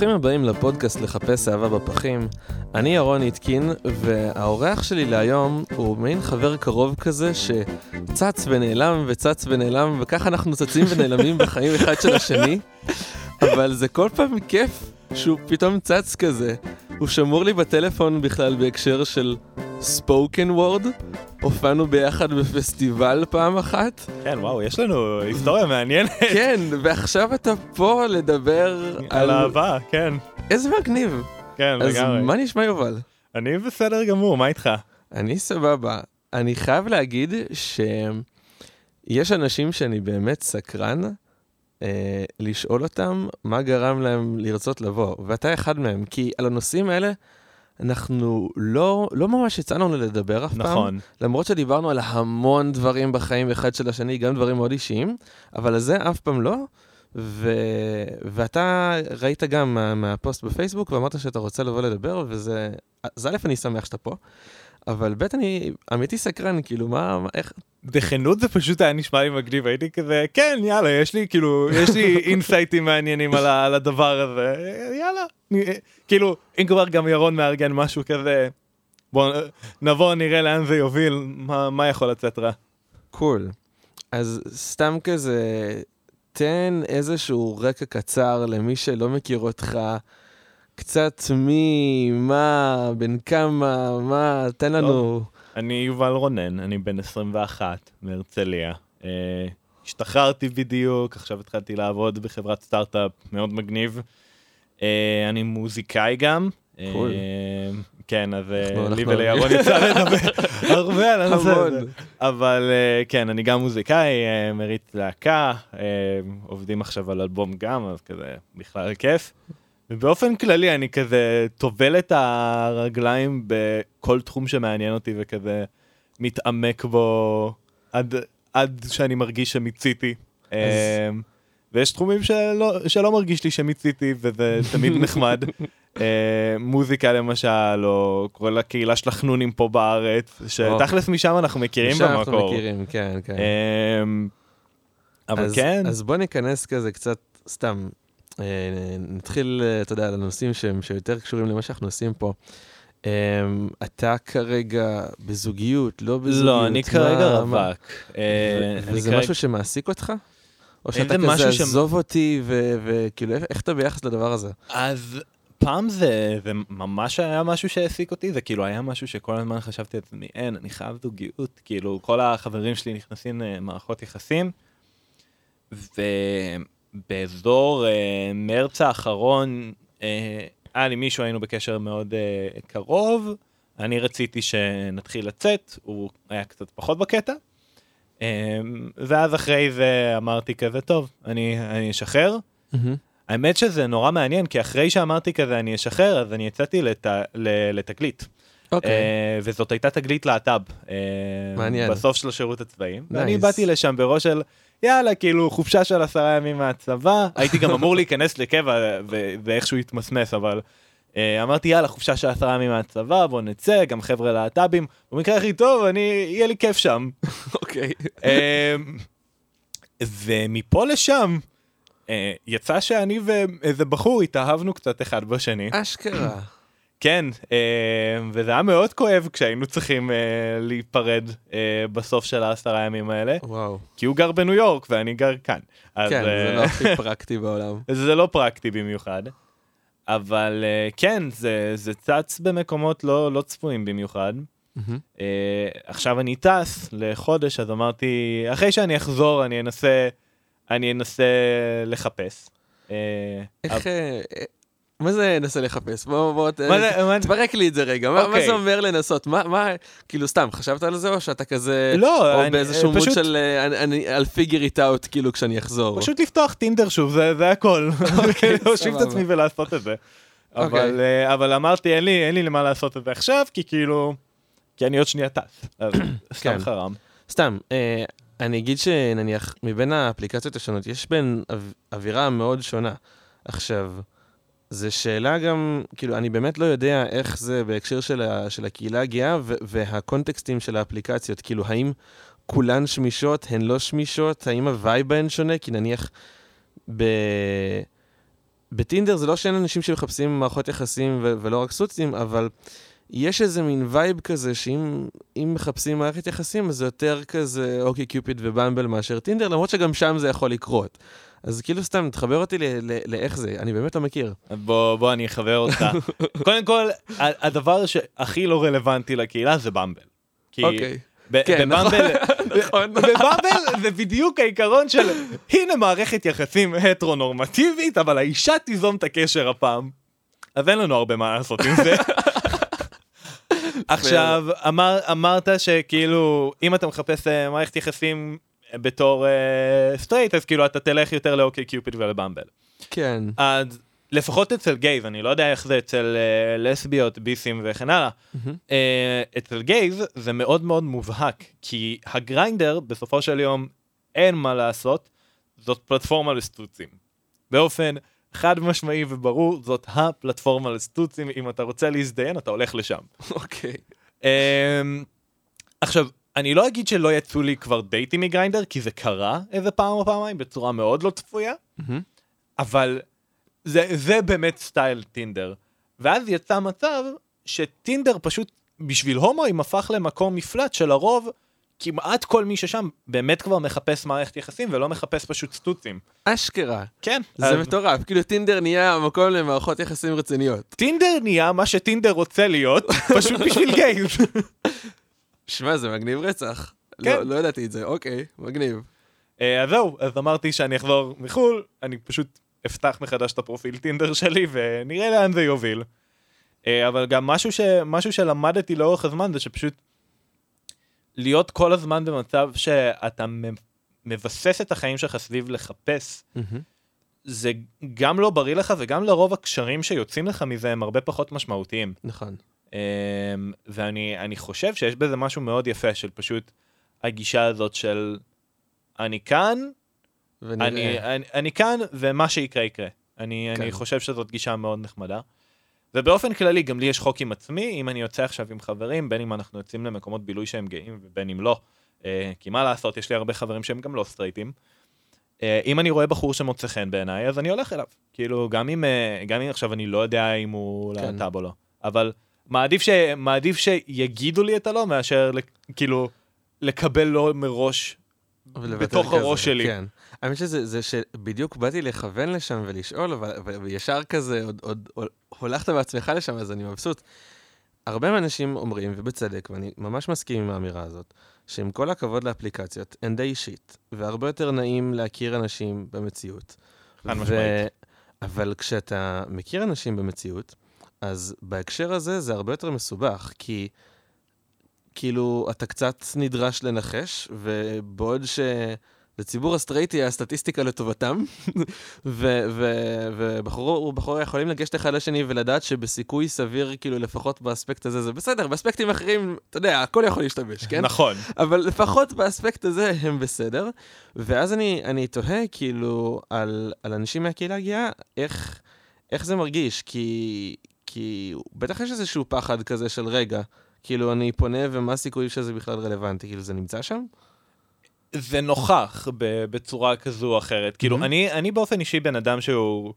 ברוכים הבאים לפודקאסט לחפש אהבה בפחים. אני ירון איטקין, והאורח שלי להיום הוא מעין חבר קרוב כזה שצץ ונעלם וצץ ונעלם, וככה אנחנו צצים ונעלמים בחיים אחד של השני, אבל זה כל פעם כיף שהוא פתאום צץ כזה. הוא שמור לי בטלפון בכלל בהקשר של ספוקן וורד. הופענו ביחד בפסטיבל פעם אחת. כן, וואו, יש לנו היסטוריה מעניינת. כן, ועכשיו אתה פה לדבר על... על אהבה, כן. איזה מגניב. כן, אז לגמרי. אז מה נשמע יובל? אני בסדר גמור, מה איתך? אני סבבה. אני חייב להגיד שיש אנשים שאני באמת סקרן אה, לשאול אותם מה גרם להם לרצות לבוא, ואתה אחד מהם, כי על הנושאים האלה אנחנו לא, לא ממש יצא לנו לדבר אף נכון. פעם. נכון. למרות שדיברנו על המון דברים בחיים אחד של השני, גם דברים מאוד אישיים, אבל על זה אף פעם לא. ו... ואתה ראית גם מה... מהפוסט בפייסבוק ואמרת שאתה רוצה לבוא לדבר, וזה... אז א', אני שמח שאתה פה, אבל ב', אני אמיתי סקרן, כאילו, מה, מה איך... בכנות זה פשוט היה נשמע לי מגניב, הייתי כזה, כן, יאללה, יש לי, כאילו, יש לי אינסייטים מעניינים על. על הדבר הזה, יאללה. כאילו, אם כבר גם ירון מארגן משהו כזה, בוא נבוא, נראה לאן זה יוביל, מה, מה יכול לצאת רע. קול. Cool. אז סתם כזה, תן איזשהו רקע קצר למי שלא מכיר אותך, קצת מי, מה, בן כמה, מה, תן לנו... טוב. אני יובל רונן, אני בן 21 מהרצליה. Uh, השתחררתי בדיוק, עכשיו התחלתי לעבוד בחברת סטארט-אפ מאוד מגניב. Uh, אני מוזיקאי גם. קול. Uh, כן, אז לי ולירון יצא לדבר הרבה על הנושא הזה. אבל כן, אני גם מוזיקאי, מריץ להקה, עובדים עכשיו על אלבום גם, אז כזה בכלל כיף. ובאופן כללי אני כזה טובל את הרגליים בכל תחום שמעניין אותי וכזה מתעמק בו עד, עד שאני מרגיש שמיציתי. אז... ויש תחומים שלא, שלא מרגיש לי שמיציתי וזה תמיד נחמד. מוזיקה למשל, או קורא לקהילה של החנונים פה בארץ, שתכלס משם אנחנו מכירים משם במקור. משם אנחנו מכירים, כן, כן. אבל אז, כן. אז בוא ניכנס כזה קצת, סתם, נתחיל, אתה יודע, על הנושאים שהם שיותר קשורים למה שאנחנו עושים פה. Um, אתה כרגע בזוגיות, לא בזוגיות? לא, אני כרגע רווק. וזה משהו שמעסיק אותך? או שאתה כזה, עזוב אותי, וכאילו, איך אתה ביחס לדבר הזה? אז פעם זה, זה ממש היה משהו שהעסיק אותי, זה כאילו היה משהו שכל הזמן חשבתי את עצמי, אין, אני חייב זוגיות, כאילו, כל החברים שלי נכנסים למערכות יחסים, ו... באזור uh, מרץ האחרון, היה לי מישהו, היינו בקשר מאוד uh, קרוב, אני רציתי שנתחיל לצאת, הוא היה קצת פחות בקטע, um, ואז אחרי זה אמרתי כזה, טוב, אני, אני אשחרר. Mm-hmm. האמת שזה נורא מעניין, כי אחרי שאמרתי כזה אני אשחרר, אז אני יצאתי לת, לתגלית. אוקיי. Okay. Uh, וזאת הייתה תגלית להט"ב. Uh, מעניין. בסוף של השירות הצבאי. Nice. ואני באתי לשם בראש של... יאללה, כאילו, חופשה של עשרה ימים מהצבא, הייתי גם אמור להיכנס לקבע ואיכשהו התמסמס, אבל uh, אמרתי, יאללה, חופשה של עשרה ימים מהצבא, בוא נצא, גם חבר'ה להט"בים, במקרה הכי טוב, אני, יהיה לי כיף שם. אוקיי. uh, ומפה לשם, uh, יצא שאני ואיזה בחור התאהבנו קצת אחד בשני. אשכרה. כן, וזה היה מאוד כואב כשהיינו צריכים להיפרד בסוף של העשרה ימים האלה. וואו. כי הוא גר בניו יורק ואני גר כאן. כן, זה לא הכי פרקטי בעולם. זה לא פרקטי במיוחד. אבל כן, זה, זה צץ במקומות לא, לא צפויים במיוחד. Mm-hmm. עכשיו אני טס לחודש, אז אמרתי, אחרי שאני אחזור אני אנסה, אני אנסה לחפש. איך... מה זה ננסה לחפש? בוא, בוא, תפרק לי את זה רגע, מה אוקיי. זה אומר לנסות? מה, מה, כאילו סתם, חשבת על זה או שאתה כזה... לא, או אני- באיזשהו מוד פשוט- של אה, אני- I'll figure it out, כאילו, כשאני אחזור. פשוט לפתוח טינדר שוב, זה, הכל. אוקיי, להושיב את. עצמי ולעשות את זה. אוקיי. אבל, אה, אבל אמרתי, אין לי, למה לעשות את זה עכשיו, כי כאילו, כי אני עוד שנייה טס. אז סתם כן. חרם. סתם, אה, אני אגיד שנניח, מבין האפליקציות השונות, יש בין או- אווירה מאוד שונה. עכשיו, זה שאלה גם, כאילו, אני באמת לא יודע איך זה בהקשר של, ה, של הקהילה הגאה והקונטקסטים של האפליקציות. כאילו, האם כולן שמישות, הן לא שמישות? האם ה vibe בהן שונה? כי נניח ב... ב Tinder זה לא שאין אנשים שמחפשים מערכות יחסים ו- ולא רק סטוצים, אבל יש איזה מין vibe כזה שאם מחפשים מערכת יחסים, אז זה יותר כזה OkCupid ו Bumble מאשר Tinder, למרות שגם שם זה יכול לקרות. אז כאילו סתם, תחבר אותי לאיך זה, אני באמת לא מכיר. בוא, בוא אני אחבר אותך. קודם כל, הדבר שהכי לא רלוונטי לקהילה זה Bumble. אוקיי. כן, ב Bumble, נכון. ב Bumble זה בדיוק העיקרון של הנה מערכת יחסים הטרונורמטיבית, אבל האישה תיזום את הקשר הפעם. אז אין לנו הרבה מה לעשות עם זה. עכשיו, אמר, אמרת שכאילו, אם אתה מחפש uh, מערכת יחסים בתור סטרייט, uh, אז כאילו אתה תלך יותר ל OkCupid ול Bumble. כן. אז לפחות אצל gays, אני לא יודע איך זה אצל uh, לסביות, ביסים וכן הלאה. Mm-hmm. Uh, אצל gays זה מאוד מאוד מובהק, כי ה Grindr, בסופו של יום, אין מה לעשות, זאת פלטפורמה לסטוצים. באופן חד משמעי וברור, זאת הפלטפורמה לסטוצים, אם אתה רוצה להזדיין, אתה הולך לשם. אוקיי. Okay. Um, עכשיו, אני לא אגיד שלא יצאו לי כבר דייטים מגריינדר, כי זה קרה איזה פעם או פעמיים בצורה מאוד לא צפויה, mm-hmm. אבל זה, זה באמת סטייל טינדר. ואז יצא מצב שטינדר פשוט בשביל הומואים הפך למקום מפלט שלרוב כמעט כל מי ששם באמת כבר מחפש מערכת יחסים ולא מחפש פשוט סטוצים. אשכרה. כן. זה אז... מטורף, כאילו טינדר נהיה המקום למערכות יחסים רציניות. טינדר נהיה מה שטינדר רוצה להיות, פשוט בשביל גייז. שמע, זה מגניב רצח. כן. לא, לא ידעתי את זה, אוקיי, מגניב. Uh, אז זהו, אז אמרתי שאני אחזור מחו"ל, אני פשוט אפתח מחדש את הפרופיל טינדר שלי ונראה לאן זה יוביל. Uh, אבל גם משהו, ש... משהו שלמדתי לאורך הזמן זה שפשוט להיות כל הזמן במצב שאתה מבסס את החיים שלך סביב לחפש, mm-hmm. זה גם לא בריא לך וגם לרוב הקשרים שיוצאים לך מזה הם הרבה פחות משמעותיים. נכון. Um, ואני חושב שיש בזה משהו מאוד יפה של פשוט הגישה הזאת של אני כאן, אני, אני, אני כאן ומה שיקרה יקרה. אני, כן. אני חושב שזאת גישה מאוד נחמדה. ובאופן כללי, גם לי יש חוק עם עצמי, אם אני יוצא עכשיו עם חברים, בין אם אנחנו יוצאים למקומות בילוי שהם גאים ובין אם לא, אה, כי מה לעשות, יש לי הרבה חברים שהם גם לא סטרייטים. אה, אם אני רואה בחור שמוצא חן בעיניי, אז אני הולך אליו. כאילו, גם אם, אה, גם אם עכשיו אני לא יודע אם הוא כן. להט"ב או לא, אבל מעדיף, ש, מעדיף שיגידו לי את הלא, מאשר כאילו לקבל לא מראש בתוך כזה, הראש שלי. כן. האמת שזה זה שבדיוק באתי לכוון לשם ולשאול, וישר כזה עוד, עוד, עוד הולכת בעצמך לשם, אז אני מבסוט. הרבה אנשים אומרים, ובצדק, ואני ממש מסכים עם האמירה הזאת, שעם כל הכבוד לאפליקציות, הן די אישית, והרבה יותר נעים להכיר אנשים במציאות. חד משמעית. אבל כשאתה מכיר אנשים במציאות, אז בהקשר הזה זה הרבה יותר מסובך, כי כאילו אתה קצת נדרש לנחש, ובעוד ש... לציבור הסטרייטי הסטטיסטיקה לטובתם, ובחור ובחורה יכולים לגשת אחד לשני ולדעת שבסיכוי סביר, כאילו לפחות באספקט הזה זה בסדר, באספקטים אחרים, אתה יודע, הכל יכול להשתבש, כן? נכון. אבל לפחות באספקט הזה הם בסדר, ואז אני, אני תוהה כאילו על, על אנשים מהקהילה הגאה, איך, איך זה מרגיש, כי, כי בטח יש איזשהו פחד כזה של רגע, כאילו אני פונה ומה הסיכוי שזה בכלל רלוונטי, כאילו זה נמצא שם? זה נוכח בצורה כזו או אחרת. כאילו, אני, אני באופן אישי בן אדם שהוא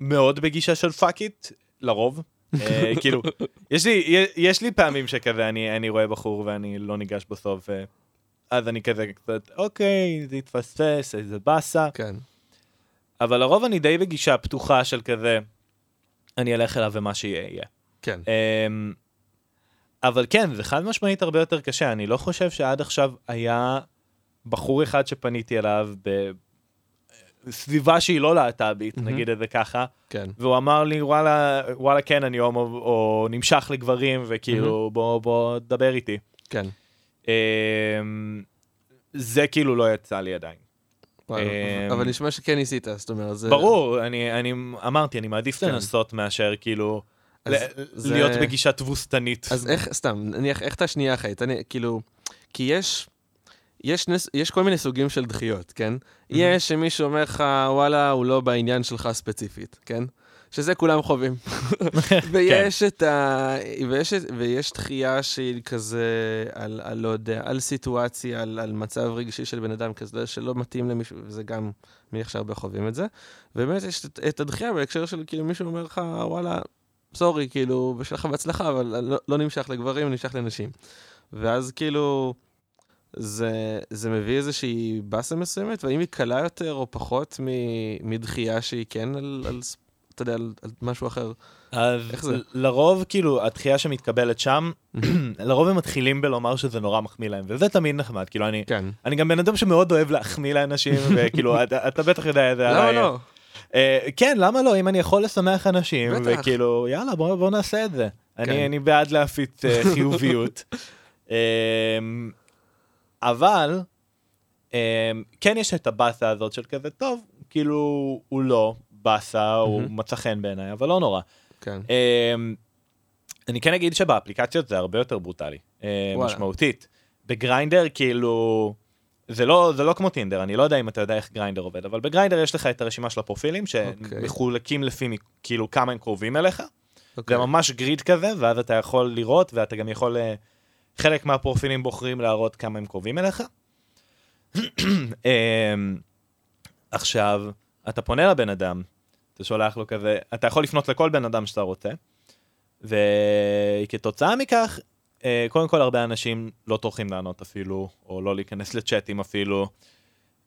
מאוד בגישה של fuck it, לרוב. אה, כאילו, יש לי, יש לי פעמים שכזה, אני, אני רואה בחור ואני לא ניגש בסוף, אז אני כזה קצת, אוקיי, זה התפספס, איזה באסה. כן. אבל לרוב אני די בגישה פתוחה של כזה, אני אלך אליו ומה שיהיה, יהיה. כן. אמ, אבל כן, זה חד משמעית הרבה יותר קשה, אני לא חושב שעד עכשיו היה בחור אחד שפניתי אליו בסביבה שהיא לא להט"בית, mm-hmm. נגיד את זה ככה, כן. והוא אמר לי, וואלה, וואלה כן, אני הומו, או נמשך לגברים, וכאילו, mm-hmm. בוא, בוא, דבר איתי. כן. אמ, זה כאילו לא יצא לי עדיין. אמ, אבל נשמע שכן ניסית, זאת אומרת, זה... ברור, אני, אני אמרתי, אני מעדיף כן. לנסות מאשר כאילו... להיות בגישה תבוסתנית. אז איך, סתם, נניח, איך אתה שנייה אחרת? כאילו, כי יש, יש, נס, יש כל מיני סוגים של דחיות, כן? Mm-hmm. יש שמישהו אומר לך, וואלה, הוא לא בעניין שלך ספציפית, כן? שזה כולם חווים. ויש את ה... ויש, ויש דחייה שהיא כזה, על, על לא יודע, על סיטואציה, על, על מצב רגשי של בן אדם כזה, שלא מתאים למישהו, וזה גם, מניח שהרבה חווים את זה. ובאמת יש את, את הדחייה בהקשר של כאילו מישהו אומר לך, וואלה, סורי, כאילו, בשבילך בהצלחה, אבל לא, לא נמשך לגברים, נמשך לנשים. ואז כאילו... זה, זה מביא איזושהי באסה מסוימת, והאם היא קלה יותר או פחות מדחייה שהיא כן על, על אתה יודע, על, על משהו אחר? אז איך זה? לרוב, כאילו, הדחייה שמתקבלת שם, לרוב הם מתחילים בלומר שזה נורא מחמיא להם, וזה תמיד נחמד, כאילו, אני, כן. אני גם בן אדם שמאוד אוהב להחמיא לאנשים, וכאילו, אתה, אתה בטח יודע את זה. לא, לא. Uh, כן, למה לא? אם אני יכול לשמח אנשים, בטח. וכאילו, יאללה, בוא, בוא נעשה את זה. כן. אני, אני בעד להפיץ uh, חיוביות. uh, אבל אמ, כן יש את הבאסה הזאת של כזה טוב כאילו הוא לא באסה הוא מצא חן בעיניי אבל לא נורא. כן. אמ, אני כן אגיד שבאפליקציות זה הרבה יותר ברוטלי אה, משמעותית בגריינדר כאילו. זה לא זה לא כמו טינדר אני לא יודע אם אתה יודע איך גריינדר עובד אבל בגריינדר יש לך את הרשימה של הפרופילים שמחולקים לפי כאילו כמה הם קרובים אליך. Okay. זה ממש גריד כזה ואז אתה יכול לראות ואתה גם יכול אה, חלק מהפרופילים בוחרים להראות כמה הם קרובים אליך. אמ, עכשיו, אתה פונה לבן אדם, אתה שולח לו כזה, אתה יכול לפנות לכל בן אדם שאתה רוצה, וכתוצאה מכך, אה, קודם כל הרבה אנשים לא טורחים לענות אפילו, או לא להיכנס לצ'אטים אפילו,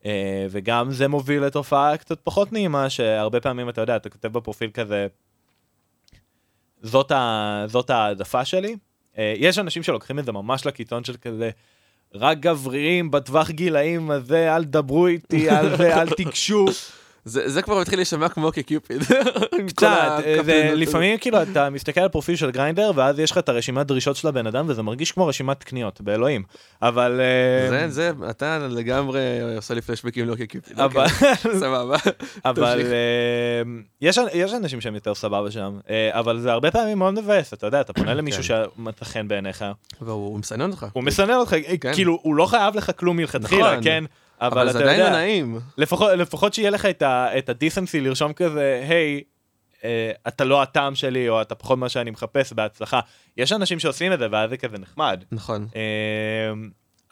אה, וגם זה מוביל לתופעה קצת פחות נעימה, שהרבה פעמים אתה יודע, אתה כותב בפרופיל כזה, זאת, ה, זאת העדפה שלי, אה, יש אנשים שלוקחים את זה ממש לקיצון של כזה, רק גבריים בטווח גילאים הזה, אל תדברו איתי על זה, אל תיגשו. זה, זה כבר מתחיל להישמע כמו כקיופיד. קצת, לפעמים כאילו אתה מסתכל על פרופיל של גריינדר ואז יש לך את הרשימת דרישות של הבן אדם וזה מרגיש כמו רשימת קניות, באלוהים. אבל... אה, זה, זה, אתה לגמרי עושה לי פלשבקים לא כקיופיד. אבל... אוקיי, סבבה. אבל אה, יש, יש אנשים שהם יותר סבבה שם, אה, אבל זה הרבה פעמים מאוד מבאס, אתה יודע, אתה פונה למישהו כן. שמצא חן בעיניך. והוא מסנן אותך. הוא מסנן אותך, כן. כאילו, הוא לא חייב לך כלום מלכתחילה, נכון. כן? אבל, אבל זה עדיין לא נעים. לפחות, לפחות שיהיה לך את, ה, את הדיסנסי לרשום כזה, היי, אה, אתה לא הטעם שלי, או אתה פחות מה שאני מחפש, בהצלחה. יש אנשים שעושים את זה, ואז זה כזה נחמד. נכון. אה,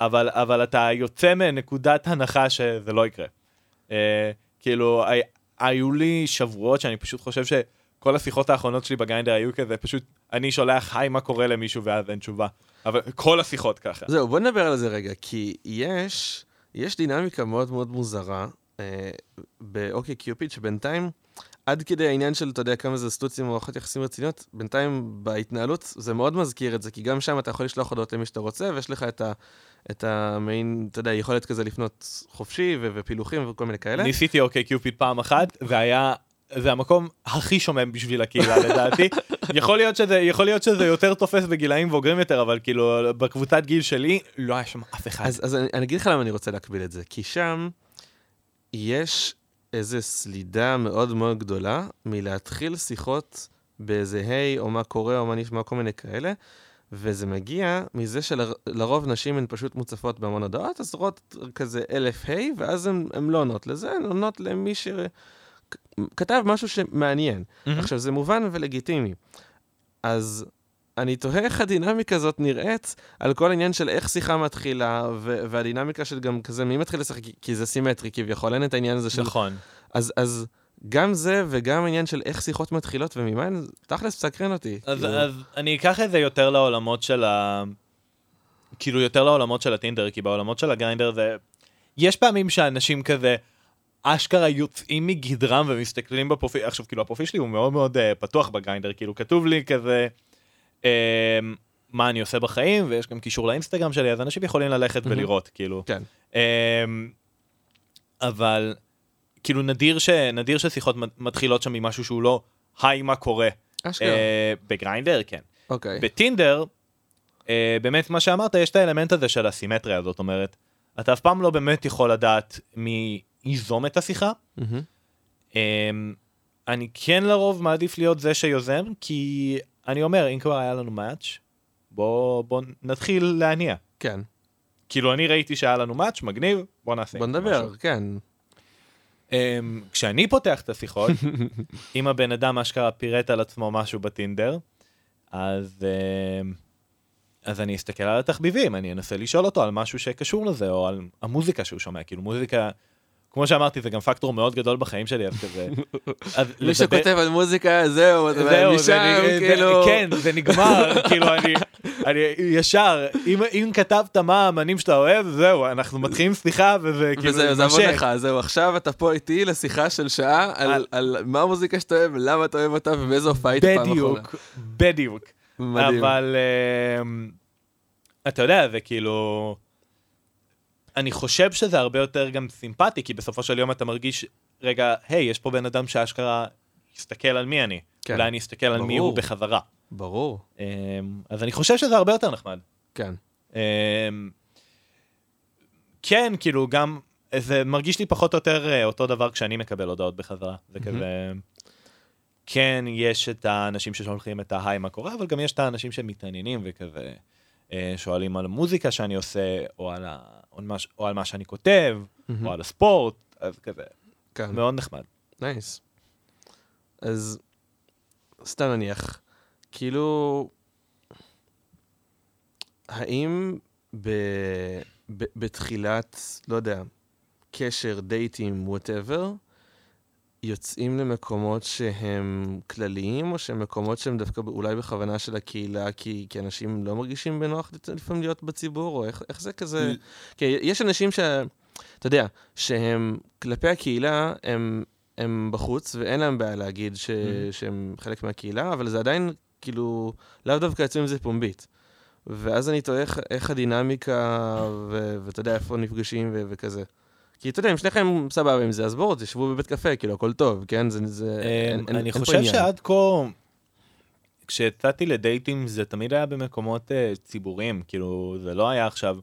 אבל, אבל אתה יוצא מנקודת הנחה שזה לא יקרה. אה, כאילו, הי, היו לי שבועות שאני פשוט חושב שכל השיחות האחרונות שלי בגיינדר היו כזה, פשוט אני שולח היי מה קורה למישהו ואז אין תשובה. אבל כל השיחות ככה. זהו, בוא נדבר על זה רגע, כי יש... יש דינמיקה מאוד מאוד מוזרה אה, באוקיי קיופיד, שבינתיים, עד כדי העניין של, אתה יודע, כמה זה סטוצים או מערכות יחסים רציניות, בינתיים בהתנהלות זה מאוד מזכיר את זה, כי גם שם אתה יכול לשלוח הודעות למי שאתה רוצה, ויש לך את ה... את המעין, אתה יודע, יכולת כזה לפנות חופשי ו- ופילוחים וכל מיני כאלה. ניסיתי אוקיי קיופיד פעם אחת, והיה זה המקום הכי שומם בשביל הקהילה לדעתי. יכול להיות שזה יכול להיות שזה יותר תופס בגילאים בוגרים יותר אבל כאילו בקבוצת גיל שלי לא היה שם אף אחד. אז, אז אני, אני אגיד לך למה אני רוצה להקביל את זה כי שם יש איזה סלידה מאוד מאוד גדולה מלהתחיל שיחות באיזה היי או מה קורה או מה נשמע כל מיני כאלה. וזה מגיע מזה שלרוב נשים הן פשוט מוצפות בהמון הודעות, אז רואות כזה אלף היי, ואז הן לא עונות לזה, הן עונות למי ש... כתב משהו שמעניין. Mm-hmm. עכשיו, זה מובן ולגיטימי. אז אני תוהה איך הדינמיקה הזאת נראית על כל העניין של איך שיחה מתחילה, ו- והדינמיקה של גם כזה, מי מתחיל לשחק, כי זה סימטרי כביכול, אין את העניין הזה של... נכון. אז, אז גם זה וגם העניין של איך שיחות מתחילות וממה הן, תכלס מסקרן אותי. אז, כאילו... אז אני אקח את זה יותר לעולמות של ה... כאילו יותר לעולמות של הטינדר, כי בעולמות של הגריינדר זה... יש פעמים שאנשים כזה... אשכרה יוצאים מגדרם ומסתכלים בפרופיל, עכשיו כאילו הפרופיל שלי הוא מאוד מאוד uh, פתוח בגריינדר, כאילו כתוב לי כזה uh, מה אני עושה בחיים, ויש גם קישור לאינסטגרם שלי, אז אנשים יכולים ללכת mm-hmm. ולראות, כאילו. כן. Uh, אבל כאילו נדיר, ש, נדיר ששיחות מתחילות שם ממשהו שהוא לא, היי מה קורה. אשכרה. Uh, בגריינדר כן. אוקיי. Okay. בטינדר, uh, באמת מה שאמרת, יש את האלמנט הזה של הסימטריה, זאת אומרת, אתה אף פעם לא באמת יכול לדעת מי... ייזום את השיחה. Mm-hmm. אני כן לרוב מעדיף להיות זה שיוזם, כי אני אומר, אם כבר היה לנו מאץ', בוא, בוא נתחיל להניע. כן. כאילו, אני ראיתי שהיה לנו מאץ', מגניב, בוא נעשה בוא נדבר, משהו. כן. אמ, כשאני פותח את השיחות, אם הבן אדם אשכרה פירט על עצמו משהו בטינדר, אז, אמ, אז אני אסתכל על התחביבים, אני אנסה לשאול אותו על משהו שקשור לזה, או על המוזיקה שהוא שומע, כאילו מוזיקה כמו שאמרתי, זה גם פקטור מאוד גדול בחיים שלי, אז כזה... מי שכותב על מוזיקה, זהו, זהו, משם, כאילו... כן, זה נגמר, כאילו, אני ישר, אם כתבת מה האמנים שאתה אוהב, זהו, אנחנו מתחילים שיחה, וזה כאילו... וזהו, זה עבוד לך, זהו, עכשיו אתה פה איתי לשיחה של שעה על מה המוזיקה שאתה אוהב, למה אתה אוהב אותה, ובאיזו הופעה היית פעם אחרונה. בדיוק, בדיוק. אבל אמ, אתה יודע, זה כאילו... אני חושב שזה הרבה יותר גם סימפטי, כי בסופו של יום אתה מרגיש, רגע, היי, יש פה בן אדם שאשכרה יסתכל על מי אני. כן. אולי אני אסתכל ברור. על מי הוא בחזרה. ברור. Um, אז אני חושב שזה הרבה יותר נחמד. כן. Um, כן, כאילו, גם, זה מרגיש לי פחות או יותר אה, אותו דבר כשאני מקבל הודעות בחזרה. זה כזה... כן, יש את האנשים ששולחים את ההיי מה קורה, אבל גם יש את האנשים שמתעניינים וכזה אה, שואלים על המוזיקה שאני עושה, או על ה... או, על מה שאני כותב. או על הספורט, אז כזה, כן. מאוד נחמד. nice. אז סתם נניח, כאילו, האם ב, ב, בתחילת, לא יודע, קשר, דייטים, whatever, יוצאים למקומות שהם כלליים, או שהם מקומות שהם דווקא אולי בכוונה של הקהילה, כי, כי אנשים לא מרגישים בנוח לפעמים להיות בציבור, או איך, איך זה כזה... כי יש אנשים ש... אתה יודע, שהם כלפי הקהילה, הם, הם בחוץ, ואין להם בעיה להגיד ש, שהם חלק מהקהילה, אבל זה עדיין, כאילו, לאו דווקא יוצאים עם זה פומבית. ואז אני תוהה איך, איך הדינמיקה, ואתה יודע, איפה נפגשים וכזה. כי אתה יודע, אם שניכם סבבה עם זה, אז בואו, תשבו בבית קפה, כאילו, הכל טוב, כן? זה... זה אין, אין, אני אין חושב שעד כה, כשיצאתי לדייטים, זה תמיד היה במקומות uh, ציבוריים, כאילו, זה לא היה עכשיו...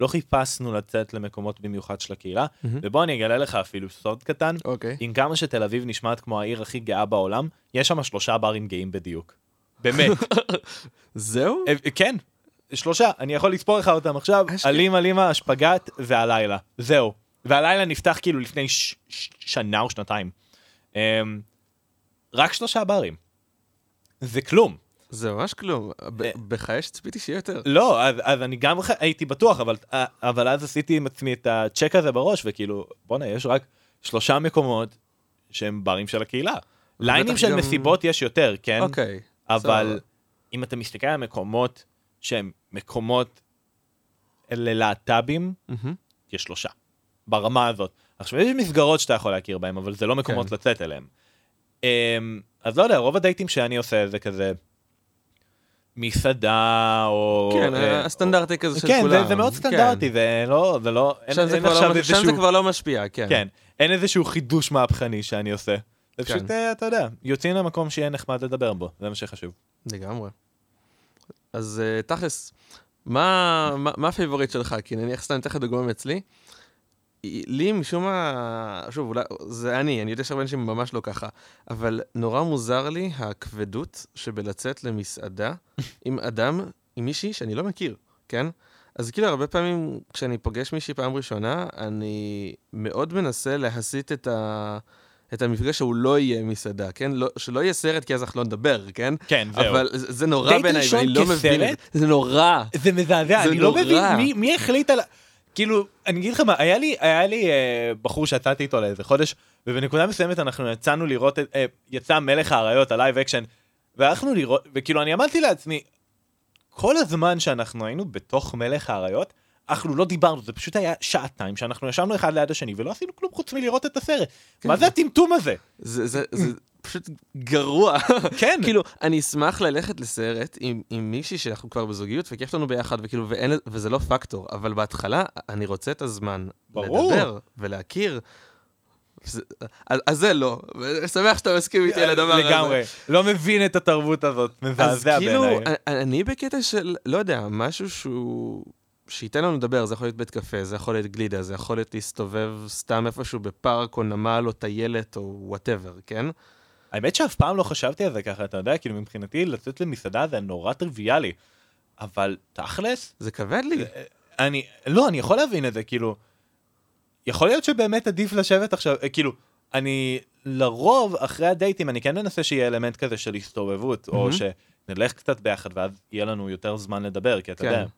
לא חיפשנו לצאת למקומות במיוחד של הקהילה, mm-hmm. ובוא אני אגלה לך אפילו סוד קטן, okay. אוקיי. עם כמה שתל אביב נשמעת כמו העיר הכי גאה בעולם, יש שם שלושה ברים גאים בדיוק. באמת. זהו? אה, כן, שלושה, אני יכול לספור לך אותם עכשיו, אלימה, אלימה, השפגת והלילה. זהו. והלילה נפתח כאילו לפני ש- ש- שנה או שנתיים. Um, רק שלושה ברים. זה כלום. זה ממש כלום. אה, בחייש ציפיתי שיהיה יותר. לא, אז, אז אני גם הייתי בטוח, אבל, אה, אבל אז עשיתי עם עצמי את הצ'ק הזה בראש, וכאילו, בואנה, יש רק שלושה מקומות שהם ברים של הקהילה. ליינים של גם... מסיבות יש יותר, כן? אוקיי. אבל so... אם אתה מסתכל על מקומות שהם מקומות ללהט"בים, mm-hmm. יש שלושה. ברמה הזאת. עכשיו, יש מסגרות שאתה יכול להכיר בהן, אבל זה לא מקומות כן. לצאת אליהן. Um, אז לא יודע, רוב הדייטים שאני עושה זה כזה מסעדה, או... כן, uh, הסטנדרטי או, כזה של כן, כולם. כן, זה, זה מאוד סטנדרטי, כן. זה לא... זה לא שם, אין, זה, אין כבר לא, איזשהו... שם זה כבר לא משפיע, כן. כן, אין איזשהו חידוש מהפכני שאני עושה. זה כן. פשוט, אה, אתה יודע, יוצאים למקום שיהיה נחמד לדבר בו, זה מה שחשוב. לגמרי. אז uh, תכלס, מה, מה, מה ה favorite שלך? כי נניח סתם, אני אתן לך דוגמא מאצלי. לי משום מה, שוב, אולי, זה אני, אני יודע שהרבה אנשים ממש לא ככה, אבל נורא מוזר לי הכבדות שבלצאת למסעדה עם אדם, עם מישהי שאני לא מכיר, כן? אז כאילו, הרבה פעמים כשאני פוגש מישהי פעם ראשונה, אני מאוד מנסה להסיט את ה... את המפגש שהוא לא יהיה מסעדה, כן? לא, שלא יהיה סרט, כי אז אנחנו לא נדבר, כן? כן, זהו. אבל זה, זה נורא בעיניי, ואני לא מבין את זה. זה נורא. זה מזעזע, אני נורא. לא מבין מי, מי החליט על... כאילו, אני אגיד לך מה, היה לי, היה לי אה, בחור שיצאתי איתו לאיזה חודש, ובנקודה מסוימת אנחנו יצאנו לראות, אה, יצא מלך האריות, ה live action, והלכנו לראות, וכאילו אני אמרתי לעצמי, כל הזמן שאנחנו היינו בתוך מלך האריות, אנחנו לא דיברנו, זה פשוט היה שעתיים שאנחנו ישבנו אחד ליד השני ולא עשינו כלום חוץ מלראות את הסרט. כן. מה זה הטמטום הזה? זה, זה, זה פשוט גרוע. כן. כאילו, אני אשמח ללכת לסרט עם, עם מישהי שאנחנו כבר בזוגיות וכיף לנו ביחד, וכאילו, ואין, וזה לא פקטור, אבל בהתחלה אני רוצה את הזמן. ברור. לדבר ולהכיר. אז, אז זה לא, שמח שאתה מסכים איתי על הדבר הזה. לגמרי, לא מבין את התרבות הזאת, מזעזע בעיניי. אז כאילו, אני בקטע של, לא יודע, משהו שהוא... שייתן לנו לדבר, זה יכול להיות בית קפה, זה יכול להיות גלידה, זה יכול להיות להסתובב סתם איפשהו בפארק או נמל או טיילת או whatever, כן? האמת שאף פעם לא חשבתי על זה ככה, אתה יודע, כאילו מבחינתי לצאת למסעדה זה נורא טריוויאלי, אבל תכלס... זה כבד לי. אני, לא, אני יכול להבין את זה, כאילו, יכול להיות שבאמת עדיף לשבת עכשיו, אה, כאילו, אני לרוב אחרי הדייטים אני כן מנסה שיהיה אלמנט כזה של הסתובבות, או שנלך קצת ביחד ואז יהיה לנו יותר זמן לדבר, כי אתה יודע, כן.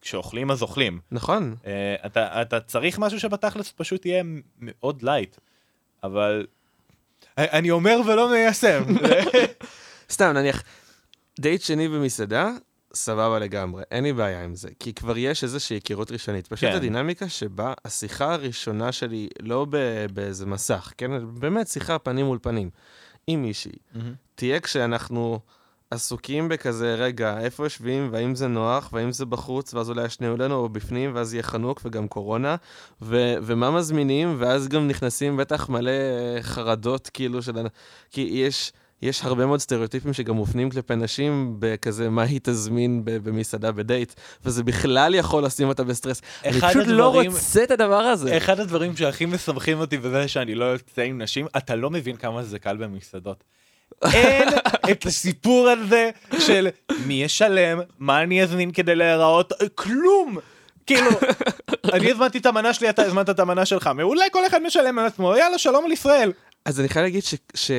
כשאוכלים אז אוכלים. נכון. Uh, אתה, אתה צריך משהו שבתכלס פשוט יהיה מאוד light, אבל אני אומר ולא מיישם. סתם, נניח, דייט שני במסעדה, סבבה לגמרי, אין לי בעיה עם זה, כי כבר יש איזושהי היכרות ראשונית. פשוט כן. הדינמיקה שבה השיחה הראשונה שלי, לא באיזה מסך, כן? באמת שיחה פנים מול פנים, עם מישהי, mm-hmm. תהיה כשאנחנו עסוקים בכזה, רגע, איפה יושבים, והאם זה נוח, והאם זה בחוץ, ואז אולי יעשנו לנו, או בפנים, ואז יהיה חנוק וגם קורונה, ו- ומה מזמינים, ואז גם נכנסים בטח מלא חרדות, כאילו, של... כי יש... יש הרבה מאוד סטריאוטיפים שגם מופנים כלפי נשים בכזה מה היא תזמין במסעדה בדייט, וזה בכלל יכול לשים אותה בסטרס. אני פשוט הדברים, לא רוצה את הדבר הזה. אחד הדברים שהכי משמחים אותי בזה שאני לא יוצא עם נשים, אתה לא מבין כמה זה קל במסעדות. אין את הסיפור הזה של מי ישלם, מה אני אזמין כדי להיראות, כלום. כאילו, אני הזמנתי את המנה שלי, אתה הזמנת את המנה שלך, מעולה, כל אחד משלם על עצמו, יאללה, שלום על ישראל. אז אני חייב להגיד ש... ש...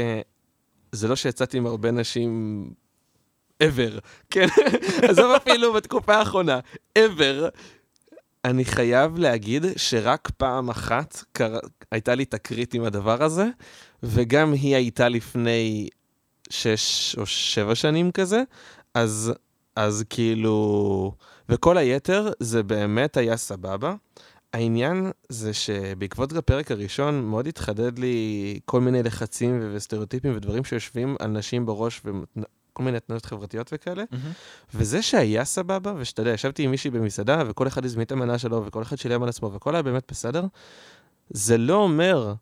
זה לא שיצאתי עם הרבה נשים ever, כן? עזוב אפילו בתקופה האחרונה, ever. אני חייב להגיד שרק פעם אחת קר... הייתה לי תקרית עם הדבר הזה, וגם היא הייתה לפני שש או שבע שנים כזה, אז, אז כאילו... וכל היתר זה באמת היה סבבה. העניין זה שבעקבות הפרק הראשון מאוד התחדד לי כל מיני לחצים וסטריאוטיפים ודברים שיושבים על נשים בראש וכל מיני התנועות חברתיות וכאלה. Mm-hmm. וזה שהיה סבבה, ושאתה יודע, ישבתי עם מישהי במסעדה וכל אחד הזמין את המנה שלו וכל אחד שילם על עצמו והכל היה באמת בסדר, זה לא אומר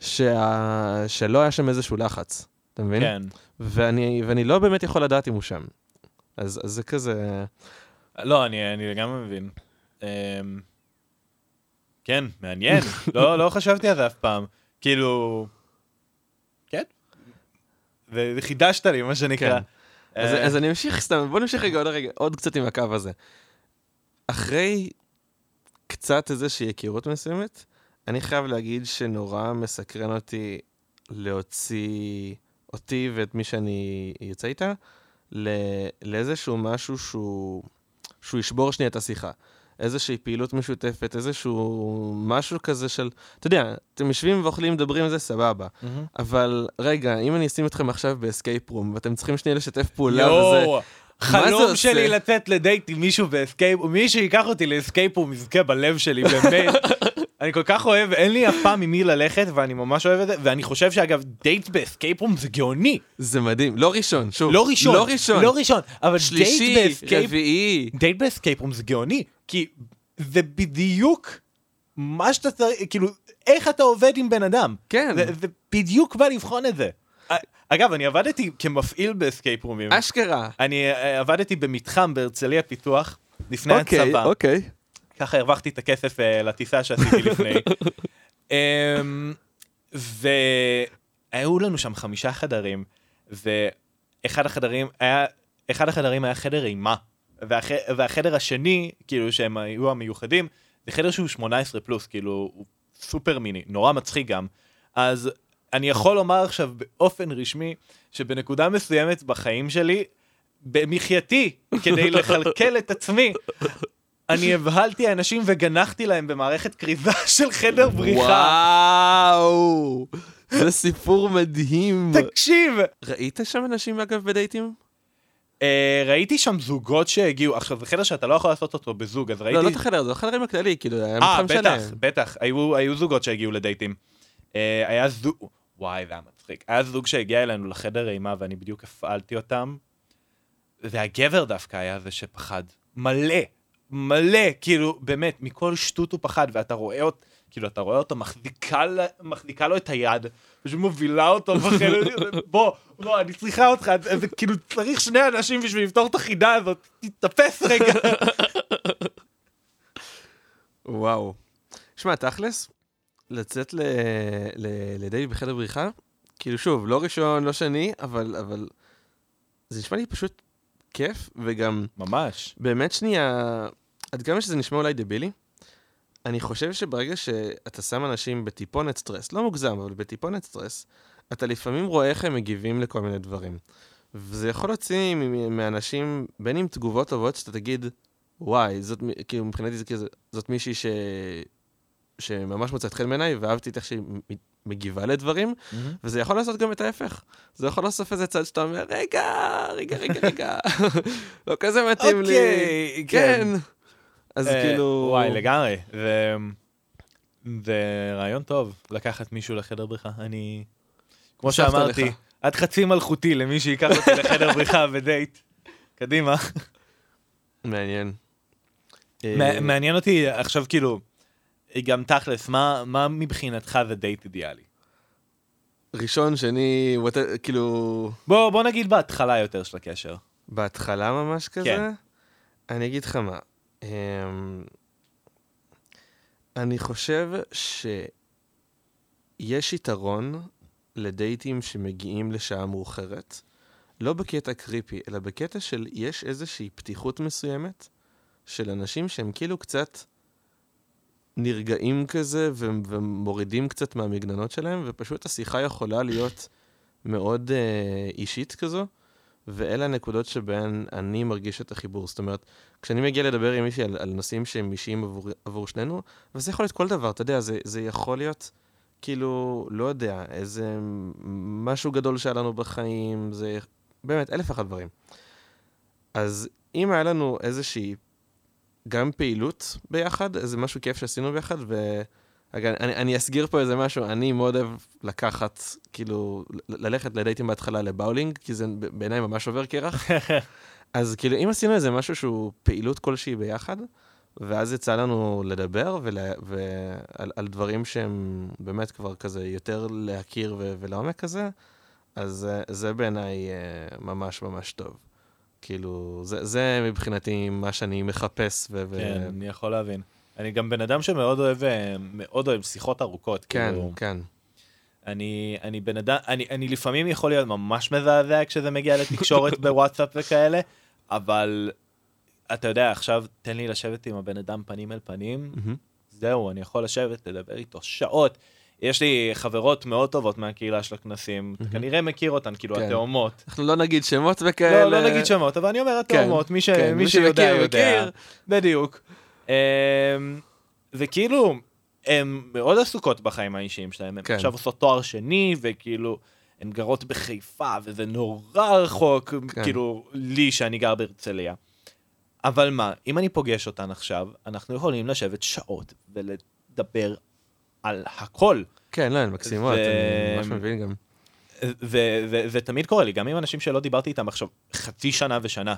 שה... שלא היה שם איזשהו לחץ, אתה מבין? כן. ואני, ואני לא באמת יכול לדעת אם הוא שם. אז, אז זה כזה... לא, אני, אני לגמרי מבין. Um... כן, מעניין. לא, לא חשבתי על זה אף פעם. כאילו... כן. וחידשת לי, מה שנקרא. כן. אז, אה, אז אני אמשיך סתם, בוא נמשיך רגע עוד, רגע, עוד קצת עם הקו הזה. אחרי קצת איזושהי היכרות מסוימת, אני חייב להגיד שנורא מסקרן אותי להוציא אותי ואת מי שאני יוצא איתה לאיזשהו משהו שהוא, שהוא ישבור שנייה את השיחה. איזושהי פעילות משותפת, איזשהו משהו כזה של, אתה יודע, אתם יושבים ואוכלים, מדברים על זה, סבבה. Mm-hmm. אבל רגע, אם אני אשים אתכם עכשיו ב escape room, ואתם צריכים שנייה לשתף פעולה, וזה... חלום שלי? לצאת לדייט עם מישהו ב escape, מי שיקח אותי ל escape הוא זוכה בלב שלי, באמת. אני כל כך אוהב, אין לי אף פעם עם מי ללכת, ואני ממש אוהב את זה, ואני חושב שאגב, דייט ב escape room זה גאוני. זה מדהים, לא ראשון, שוב. לא ראשון, לא ראשון, לא ראשון, אבל שלישי, דייט ב escape, רביעי. דייט ב escape room זה גאוני, כי זה בדיוק מה שאתה צריך, כאילו, איך אתה עובד עם בן אדם. כן. זה, זה בדיוק בא לבחון את זה. אגב, אני עבדתי כמפעיל ב escape room ים. אשכרה. אני אה, עבדתי במתחם בהרצליה פיתוח, לפני okay, אוקיי, הצבא. אוקיי, אוקיי. ככה הרווחתי את הכסף uh, לטיסה שעשיתי לפני. um, והיו לנו שם חמישה חדרים, ואחד החדרים היה, אחד החדרים היה חדר אימה. והח... והחדר השני, כאילו, שהם היו המיוחדים, זה חדר שהוא 18 פלוס, כאילו, הוא סופר מיני, נורא מצחיק גם. אז אני יכול לומר עכשיו באופן רשמי, שבנקודה מסוימת בחיים שלי, במחייתי, כדי לכלכל את עצמי, אני הבהלתי אנשים וגנחתי להם במערכת כריזה של חדר בריחה. וואו, זה סיפור מדהים. תקשיב. ראית שם אנשים אגב בדייטים? Uh, ראיתי שם זוגות שהגיעו, עכשיו זה חדר שאתה לא יכול לעשות אותו בזוג, אז ראיתי... לא, לא את החדר, זה החדרים הכללי, כאילו, היה מתחם שלם. אה, בטח, בטח, היו, היו זוגות שהגיעו לדייטים. Uh, היה זוג, וואי, זה היה מצחיק. היה זוג שהגיע אלינו לחדר אימה ואני בדיוק הפעלתי אותם, והגבר דווקא היה זה שפחד. מלא, מלא, כאילו, באמת, מכל שטות הוא פחד, ואתה רואה אותו, כאילו, אתה רואה אותו מחזיקה, מחזיקה לו את היד, פשוט מובילה אותו בחדר, בוא, בוא, אני צריכה אותך, זה כאילו, צריך שני אנשים בשביל לפתור את החידה הזאת, תתאפס רגע. וואו. שמע, תכלס, לצאת לדייט בחדר בריחה, כאילו שוב, לא ראשון, לא שני, אבל, אבל זה נשמע לי פשוט כיף, וגם... ממש. באמת שנייה, עד כמה שזה נשמע אולי דבילי, אני חושב שברגע שאתה שם אנשים בטיפונת סטרס, לא מוגזם, אבל בטיפונת סטרס, אתה לפעמים רואה איך הם מגיבים לכל מיני דברים. וזה יכול להוציא מאנשים, בין אם תגובות טובות, שאתה תגיד, וואי, זאת, כאילו, מבחינתי כאילו, זאת מישהי ש... שממש מוצאת חן בעיניי, ואהבתי את איך שהיא מגיבה לדברים, mm-hmm. וזה יכול לעשות גם את ההפך. זה יכול לעשות איזה צד שאתה אומר, רגע, רגע, רגע, רגע, לא כזה מתאים לי. אוקיי, כן. אז אה, כאילו... וואי, לגמרי. זה רעיון טוב לקחת מישהו לחדר בריחה. אני, כמו שאמרתי, עד חצי מלכותי למי שיקח אותי לחדר בריחה בדייט. קדימה. מעניין. אה, מעניין אותי עכשיו כאילו, גם תכלס, מה, מה מבחינתך זה דייט אידיאלי? ראשון, שני, ות... כאילו... בוא, בוא נגיד בהתחלה יותר של הקשר. בהתחלה ממש כזה? כן. אני אגיד לך מה, אמ, אני חושב שיש יתרון לדייטים שמגיעים לשעה מאוחרת, לא בקטע קריפי, אלא בקטע של יש איזושהי פתיחות מסוימת של אנשים שהם כאילו קצת נרגעים כזה ו- ומורידים קצת מהמגננות שלהם, ופשוט השיחה יכולה להיות מאוד uh, אישית כזו, ואלה הנקודות שבהן אני מרגיש את החיבור. זאת אומרת, כשאני מגיע לדבר עם מישהי על, על נושאים שהם אישיים עבור, עבור שנינו, וזה יכול להיות כל דבר, אתה יודע, זה, זה יכול להיות... כאילו, לא יודע, איזה משהו גדול שהיה לנו בחיים, זה באמת אלף ואחת דברים. אז אם היה לנו איזושהי גם פעילות ביחד, איזה משהו כיף שעשינו ביחד, ו... רגע, אני, אני אסגיר פה איזה משהו, אני מאוד אוהב לקחת, כאילו, ללכת לדייטים בהתחלה לבאולינג, כי זה בעיניי ממש עובר קרח. אז כאילו, אם עשינו איזה משהו שהוא פעילות כלשהי ביחד, ואז יצא לנו לדבר ול, ועל על דברים שהם באמת כבר כזה יותר להכיר ו, ולעומק כזה, אז זה בעיניי אה, ממש ממש טוב. כאילו, זה, זה מבחינתי מה שאני מחפש. ו- כן, ו... אני יכול להבין. אני גם בן אדם שמאוד אוהב, אה, מאוד אוהב שיחות ארוכות. כן, כאילו, כן. אני, אני בן אדם, אני, אני לפעמים יכול להיות ממש מזעזע כשזה מגיע לתקשורת בוואטסאפ וכאלה, אבל אתה יודע, עכשיו תן לי לשבת עם הבן אדם פנים אל פנים, זהו, אני יכול לשבת, לדבר איתו שעות. יש לי חברות מאוד טובות מהקהילה של הכנסים, אתה כנראה מכיר אותן, כאילו כן. התאומות. אנחנו לא נגיד שמות וכאלה. לא, לא נגיד שמות, אבל אני אומר כן, התאומות, מי. כן, שיודע יודע. בדיוק. אמ, וכאילו, הן מאוד עסוקות בחיים האישיים שלהם, הן. עכשיו עושות תואר שני, וכאילו, הן גרות בחיפה, וזה נורא רחוק. כאילו, לי שאני גר בהרצליה. אבל מה, אם אני פוגש אותן עכשיו, אנחנו יכולים לשבת שעות ולדבר על הכל. כן, לא, הן מקסימות. אני ממש מבין גם. זה תמיד קורה לי, גם עם אנשים שלא דיברתי איתם עכשיו חצי שנה ושנה.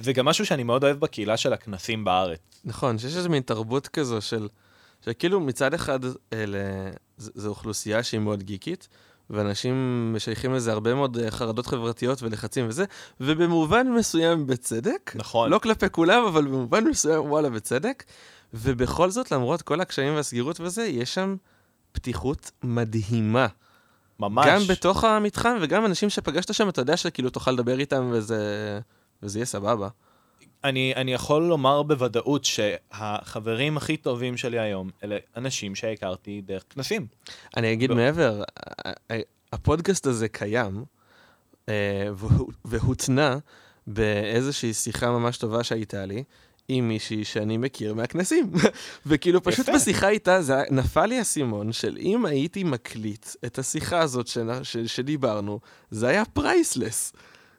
זה גם משהו שאני מאוד אוהב בקהילה של הכנסים בארץ. נכון, שיש איזו מין תרבות כזו של, שכאילו מצד אחד אלה, זו אוכלוסייה שהיא מאוד גיקית, ואנשים משייכים לזה הרבה מאוד אה, חרדות חברתיות ולחצים וזה, ובמובן מסוים בצדק. נכון. לא כלפי כולם, אבל במובן מסוים, וואלה, בצדק. ובכל זאת, למרות כל הקשיים והסגירות וזה, יש שם פתיחות מדהימה. ממש. גם בתוך המתחם, וגם אנשים שפגשת שם, אתה יודע שכאילו תוכל לדבר איתם וזה, וזה יהיה סבבה. אני, אני יכול לומר בוודאות שהחברים הכי טובים שלי היום, אלה אנשים שהכרתי דרך כנסים. אני אגיד ב... מעבר, הפודקאסט הזה קיים, אה, והותנה באיזושהי שיחה ממש טובה שהייתה לי, עם מישהי שאני מכיר מהכנסים. וכאילו פשוט יפה. בשיחה איתה, זה נפל לי האסימון של אם הייתי מקליט את השיחה הזאת ש, ש, שדיברנו, זה היה פרייסלס.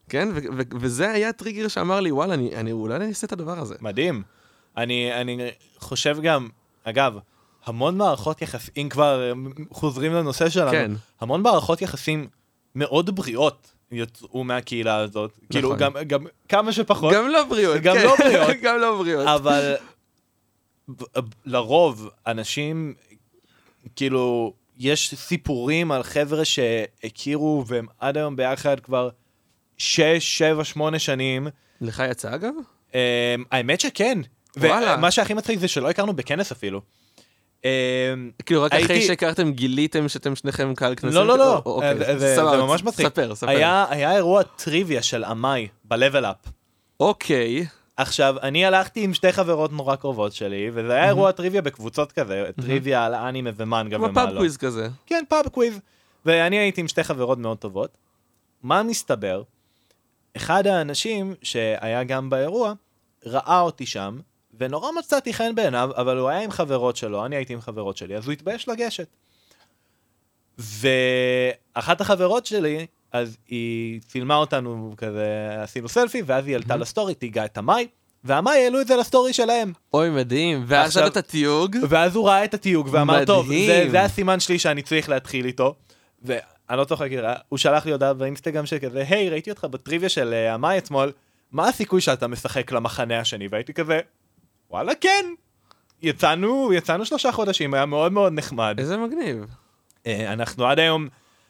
כן? ו- ו- וזה היה הטריגר שאמר לי, וואלה, אני, אני אולי אני אעשה את הדבר הזה. מדהים. אני, אני חושב גם, אגב, המון מערכות יחסים, אם כבר חוזרים לנושא שלנו, כן. המון מערכות יחסים מאוד בריאות יצאו מהקהילה הזאת. נכון. כאילו, גם, גם כמה שפחות. גם לא בריאות. גם כן. לא בריאות. גם לא בריאות. אבל לרוב, אנשים, כאילו, יש סיפורים על חבר'ה שהכירו והם עד היום ביחד כבר שש, שבע, שמונה שנים. לך יצא אגב? Um, האמת שכן. וואלה. ומה שהכי מצחיק זה שלא הכרנו בכנס אפילו. Um, כאילו רק. אחרי שהכרתם גיליתם שאתם שניכם קהל כנסים? לא, לא, לא, או, אוקיי. זה, ממש מצחיק. ספר, ספר. היה, היה אירוע טריוויה של עמאי ב-level up. אוקיי. עכשיו, אני הלכתי עם שתי חברות נורא קרובות שלי, וזה היה אירוע טריוויה בקבוצות כזה, טריוויה על אנימה ומנגה ומה לא. כמו pub quiz כזה. כן, pub quiz. ואני הייתי עם שתי חברות מאוד טובות. מה מסתבר? אחד האנשים שהיה גם באירוע, ראה אותי שם, ונורא מצאתי חן בעיניו, אבל הוא היה עם חברות שלו, אני הייתי עם חברות שלי, אז הוא התבייש לגשת. ואחת החברות שלי, אז היא צילמה אותנו כזה, עשינו סלפי, ואז היא עלתה לסטורי, תיגעה את המאי, והמאי העלו את זה לסטורי שלהם. אוי, מדהים. ואז את התיוג. ואז הוא ראה את התיוג ואמר, טוב, זה, זה הסימן שלי שאני צריך להתחיל איתו. ואני לא צוחק, הוא שלח לי הודעה באינסטגרם שכזה, היי, ראיתי אותך בטריוויה של uh, המאי אתמול, מה הסיכוי שאתה משחק למחנה השני? והייתי כזה, וואלה, כן. יצאנו, יצאנו שלושה חודשים, היה מאוד מאוד נחמד. איזה מגניב. Uh, אנחנו עד היום,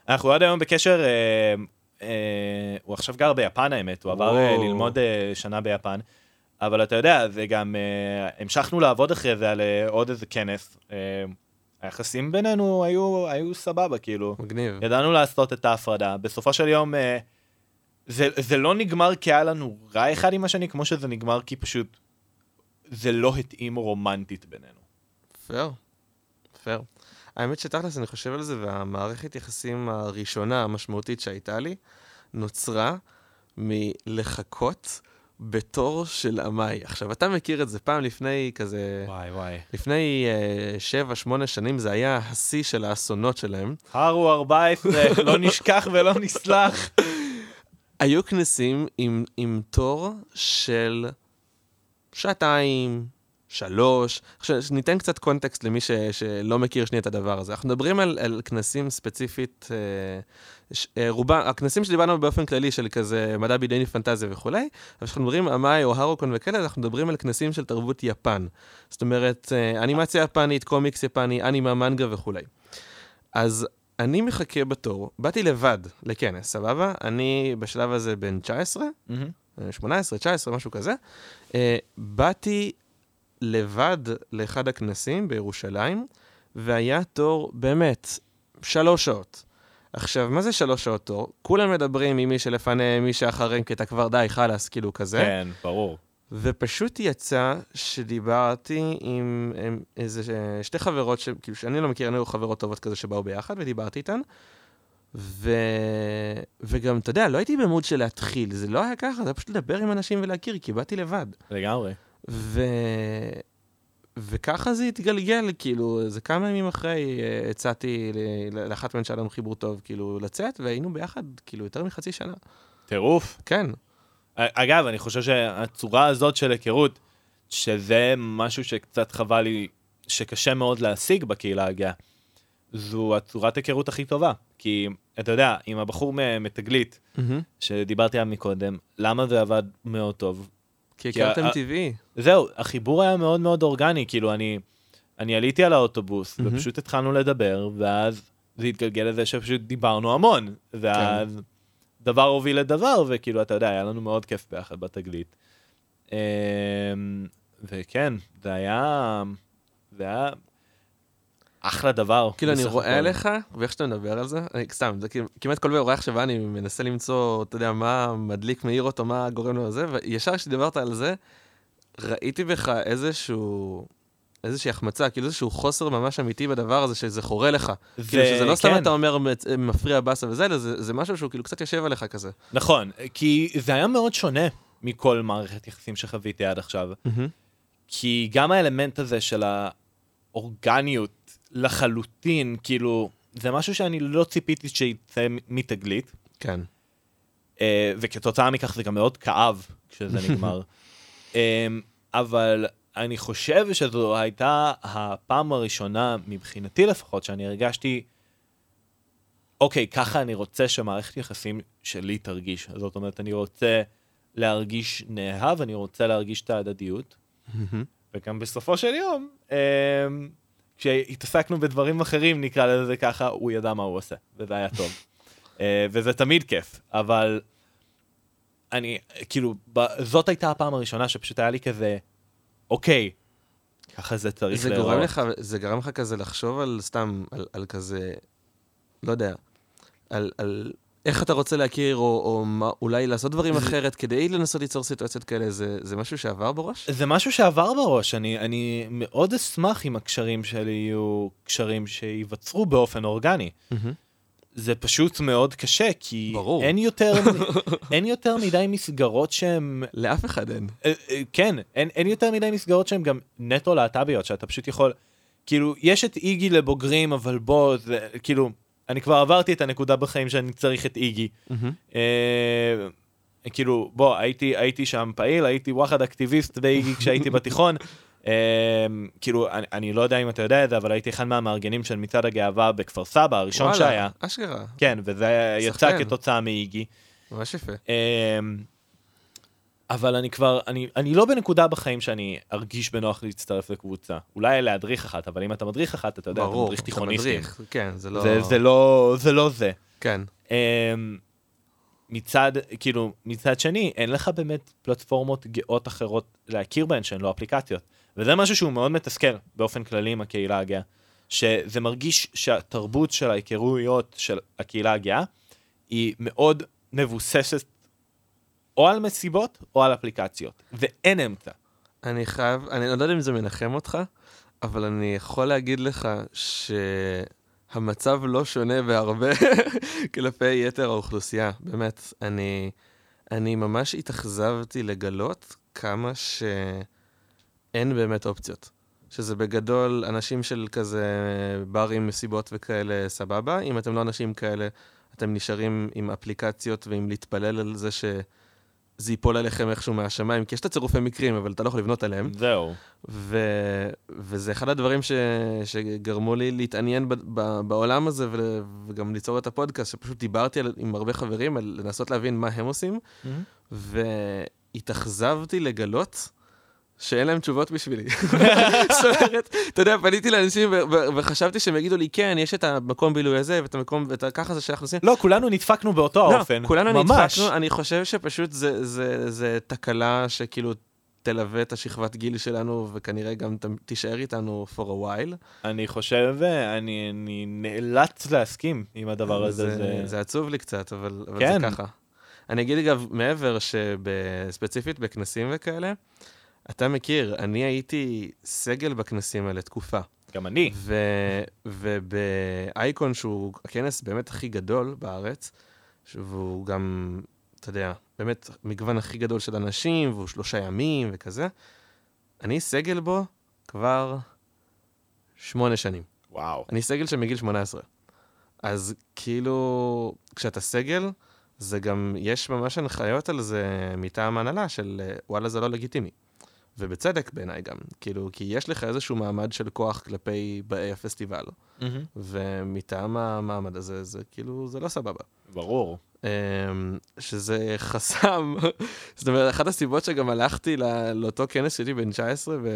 אנחנו עד היום בקשר, uh, uh, הוא עכשיו גר ביפן האמת, הוא עבר uh, ללמוד uh, שנה ביפן. אבל אתה יודע, זה גם, uh, המשכנו לעבוד אחרי זה על uh, עוד איזה כנס. Uh, היחסים בינינו היו, היו סבבה, כאילו. מגניב. ידענו לעשות את ההפרדה. בסופו של יום, אה, זה, זה לא נגמר כי היה לנו רע אחד עם השני, כמו שזה נגמר כי פשוט זה לא התאים רומנטית בינינו. פייר, פייר. האמת שתכלס, אני חושב על זה, והמערכת יחסים הראשונה המשמעותית שהייתה לי, נוצרה מלחכות בתור של עמאי. עכשיו, אתה מכיר את זה פעם לפני כזה... וואי וואי. לפני uh, שבע, שמונה שנים זה היה השיא של האסונות שלהם. הר הוא 14, לא נשכח ולא נסלח. היו כנסים עם, עם תור של שעתיים, שלוש. עכשיו, ניתן קצת קונטקסט למי ש, שלא מכיר שנייה את הדבר הזה. אנחנו מדברים על, על כנסים ספציפית, אה, ש, אה, רובם, הכנסים שדיברנו באופן כללי של כזה מדע בדיוני פנטזיה וכולי, אבל כשאנחנו מדברים אמאי או הרוקון וכאלה, אנחנו מדברים על כנסים של תרבות יפן. זאת אומרת, אה, אנימציה יפנית, קומיקס יפני, אנימה, מנגה וכולי. אז אני מחכה בתור, באתי לבד לכנס, סבבה? אני בשלב הזה בן 19, mm-hmm. 18, 19, משהו כזה. Uh, באתי לבד לאחד הכנסים בירושלים, והיה תור באמת שלוש שעות. עכשיו, מה זה שלוש שעות תור? כולם מדברים עם מי שלפניהם, מי שאחריהם, כי אתה כבר די חלאס, כאילו כזה. כן, ברור. ופשוט יצא שדיברתי עם, עם איזה שתי חברות, ש, כאילו שאני לא מכיר, הן היו חברות טובות כזה שבאו ביחד, ודיברתי איתן. ו... וגם, אתה יודע, לא הייתי במוד של להתחיל, זה לא היה ככה, זה היה פשוט לדבר עם אנשים ולהכיר, כי באתי לבד. לגמרי. ו... וככה זה התגלגל, כאילו, זה כמה ימים אחרי uh, הצעתי לאחת מהן שהיה לנו חיבור טוב, כאילו, לצאת, והיינו ביחד, כאילו, יותר מחצי שנה. טירוף. כן. אגב, אני חושב שהצורה הזאת של היכרות, שזה משהו שקצת חבל לי, שקשה מאוד להשיג בקהילה הגאה, זו הצורת היכרות הכי טובה. כי, אתה יודע, עם הבחור מתגלית, mm-hmm. שדיברתי עליו מקודם, למה זה עבד מאוד טוב? כי הכרתם טבעי. זהו, החיבור היה מאוד מאוד אורגני, כאילו, אני, אני עליתי על האוטובוס, mm-hmm. ופשוט התחלנו לדבר, ואז זה התגלגל לזה שפשוט דיברנו המון, ואז כן. דבר הוביל לדבר, וכאילו, אתה יודע, היה לנו מאוד כיף ביחד בתגלית. אמ, וכן, זה היה... זה היה אחלה דבר. כאילו, אני רואה עליך, ואיך שאתה מדבר על זה, אני, סתם, זה כמעט כל אורח שבא, אני מנסה למצוא, אתה יודע, מה מדליק, מאיר אותו, מה גורם לו לזה, וישר כשדיברת על זה, ראיתי בך איזשהו... איזושהי החמצה, כאילו איזשהו חוסר ממש אמיתי בדבר הזה, שזה חורה לך. ו... כאילו שזה לא סתם כן. אתה אומר מפריע באסה וזה, אלא זה, זה משהו שהוא כאילו קצת יושב עליך כזה. נכון, כי זה היה מאוד שונה מכל מערכת יחסים שחוויתי עד עכשיו. Mm-hmm. כי גם האלמנט הזה של האורגניות לחלוטין, כאילו, זה משהו שאני לא ציפיתי שיצא מתגלית. כן. Uh, וכתוצאה מכך זה גם מאוד כאב כשזה נגמר. um, אבל אני חושב שזו הייתה הפעם הראשונה, מבחינתי לפחות, שאני הרגשתי, אוקיי, ככה אני רוצה שמערכת יחסים שלי תרגיש. זאת אומרת, אני רוצה להרגיש נאהב, אני רוצה להרגיש את ההדדיות. וגם בסופו של יום, um, כשהתעסקנו בדברים אחרים, נקרא לזה ככה, הוא ידע מה הוא עושה, וזה היה טוב. uh, וזה תמיד כיף, אבל אני, כאילו, זאת הייתה הפעם הראשונה שפשוט היה לי כזה, אוקיי, ככה זה צריך זה גורם לך, זה גרם לך כזה לחשוב על סתם, על, על כזה, לא יודע, על, על איך אתה רוצה להכיר, או, או מה, אולי לעשות דברים זה... אחרת כדי לנסות ליצור סיטואציות כאלה, זה, זה משהו שעבר בראש? זה משהו שעבר בראש. אני, אני מאוד אשמח אם הקשרים שלי יהיו קשרים שייווצרו באופן אורגני. זה פשוט מאוד קשה, כי ברור. אין יותר, אין יותר מדי מסגרות שהן... לאף אחד אין. אה, אה, כן, אין, אין יותר מדי מסגרות שהן גם נטו להט"ביות, שאתה פשוט יכול... כאילו, יש את איגי לבוגרים, אבל בוא, זה כאילו, אני כבר עברתי את הנקודה בחיים שאני צריך את איגי. Mm-hmm. אה, כאילו, בוא, הייתי, הייתי שם פעיל, הייתי וואחד אקטיביסט באיגי כשהייתי בתיכון. אה, כאילו, אני, אני לא יודע אם אתה יודע את זה, אבל הייתי אחד מהמארגנים של מצעד הגאווה בכפר סבא, הראשון וואלה, שהיה. אשכרה. כן, וזה יצא כתוצאה מאיגי. ממש יפה. אה, אבל אני כבר, אני, אני לא בנקודה בחיים שאני ארגיש בנוח להצטרף לקבוצה. אולי להדריך אחת, אבל אם אתה מדריך אחת, אתה יודע, ברור, אתה מדריך תיכוניסטים. ברור, אתה מדריך, כן, זה לא... זה, זה לא זה. לא זה. כן. Um, מצד, כאילו, מצד שני, אין לך באמת פלטפורמות גאות אחרות להכיר בהן שהן לא אפליקציות. וזה משהו שהוא מאוד מתסכל באופן כללי עם הקהילה הגאה. שזה מרגיש שהתרבות של ההיכרויות של הקהילה הגאה היא מאוד מבוססת או על מסיבות או על אפליקציות, ואין אמצע. אני חייב, אני לא יודע אם זה מנחם אותך, אבל אני יכול להגיד לך שהמצב לא שונה בהרבה כלפי יתר האוכלוסייה. באמת, אני, אני ממש התאכזבתי לגלות כמה שאין באמת אופציות. שזה בגדול אנשים של כזה ברים, מסיבות וכאלה, סבבה. אם אתם לא אנשים כאלה, אתם נשארים עם אפליקציות ועם להתפלל על זה ש... זה ייפול עליכם איכשהו מהשמיים, כי יש את הצירופי מקרים, אבל אתה לא יכול לבנות עליהם. זהו. ו... וזה אחד הדברים ש... שגרמו לי להתעניין ב... ב... בעולם הזה ו... וגם ליצור את הפודקאסט, שפשוט דיברתי על... עם הרבה חברים על לנסות להבין מה הם עושים, mm-hmm. והתאכזבתי לגלות שאין להם תשובות בשבילי. זאת אומרת, אתה יודע, פניתי לאנשים וחשבתי שהם יגידו לי, כן, יש את המקום בילוי הזה, ואת המקום, ואת ככה זה שאנחנו עושים. לא, כולנו נדפקנו באותו לא, האופן. כולנו נדפקנו, אני חושב שפשוט זה תקלה שכאילו תלווה את השכבת גיל שלנו, וכנראה גם תישאר איתנו for a while. אני חושב, אני, אני נאלץ להסכים עם הדבר הזה. זה, זה עצוב לי קצת, אבל, אבל כן. זה ככה. אני אגיד אגב, מעבר שספציפית בכנסים וכאלה, אתה מכיר, אני הייתי סגל בכנסים האלה תקופה. גם אני. ובאייקון, שהוא הכנס באמת הכי גדול בארץ, והוא גם, אתה יודע, באמת מגוון הכי גדול של אנשים, והוא שלושה ימים וכזה, אני סגל בו כבר שמונה שנים. וואו. אני סגל שמגיל 18. אז כאילו, כשאתה סגל, זה גם, יש ממש הנחיות על זה מטעם ההנהלה של וואלה, זה לא לגיטימי. ובצדק בעיניי גם, כאילו, כי יש לך איזשהו מעמד של כוח כלפי באי הפסטיבל, mm-hmm. ומטעם המעמד הזה, זה כאילו, זה לא סבבה. ברור. אמ, שזה חסם, זאת אומרת, אחת הסיבות שגם הלכתי לאותו כנס שלי בן 19 ו...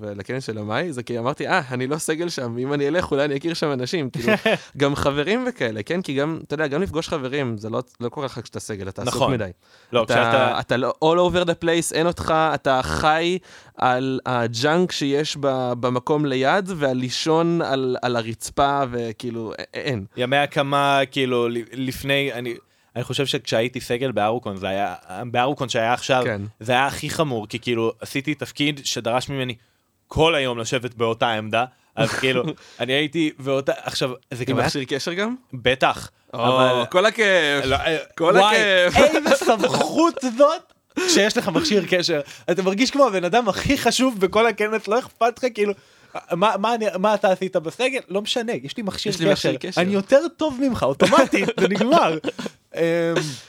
ולכנס של המאי, זה כי אמרתי, אה, אני לא סגל שם, אם אני אלך אולי אני אכיר שם אנשים, כאילו, גם חברים וכאלה, כן? כי גם, אתה יודע, גם לפגוש חברים, זה לא, לא קורה לך כשאתה סגל, אתה נכון. עסוק מדי. לא, אתה, כשאתה... אתה לא all over the place, אין אותך, אתה חי על הג'אנק שיש ב, במקום ליד, ועל לישון על, על הרצפה, וכאילו, אין. ימי הקמה, כאילו, לפני, אני... אני חושב שכשהייתי סגל בארוקון, זה היה, בארוקון שהיה עכשיו, כן. זה היה הכי חמור, כי כאילו עשיתי תפקיד שדרש ממני כל היום לשבת באותה עמדה, אז כאילו, אני הייתי באותה, עכשיו, זה גם... עם מכשיר קשר גם? בטח. או. כל הכיף, לא, אה, כל וואי, הכיף. איזה סמכות זאת שיש לך מכשיר קשר. אתה מרגיש כמו הבן אדם הכי חשוב בכל הכנס, לא אכפת לך, כאילו... מה, מה, מה אתה עשית בסגל? לא משנה, יש לי מכשיר יש לי קשר. קשר. אני יותר טוב ממך, אוטומטית, זה נגמר. אמ,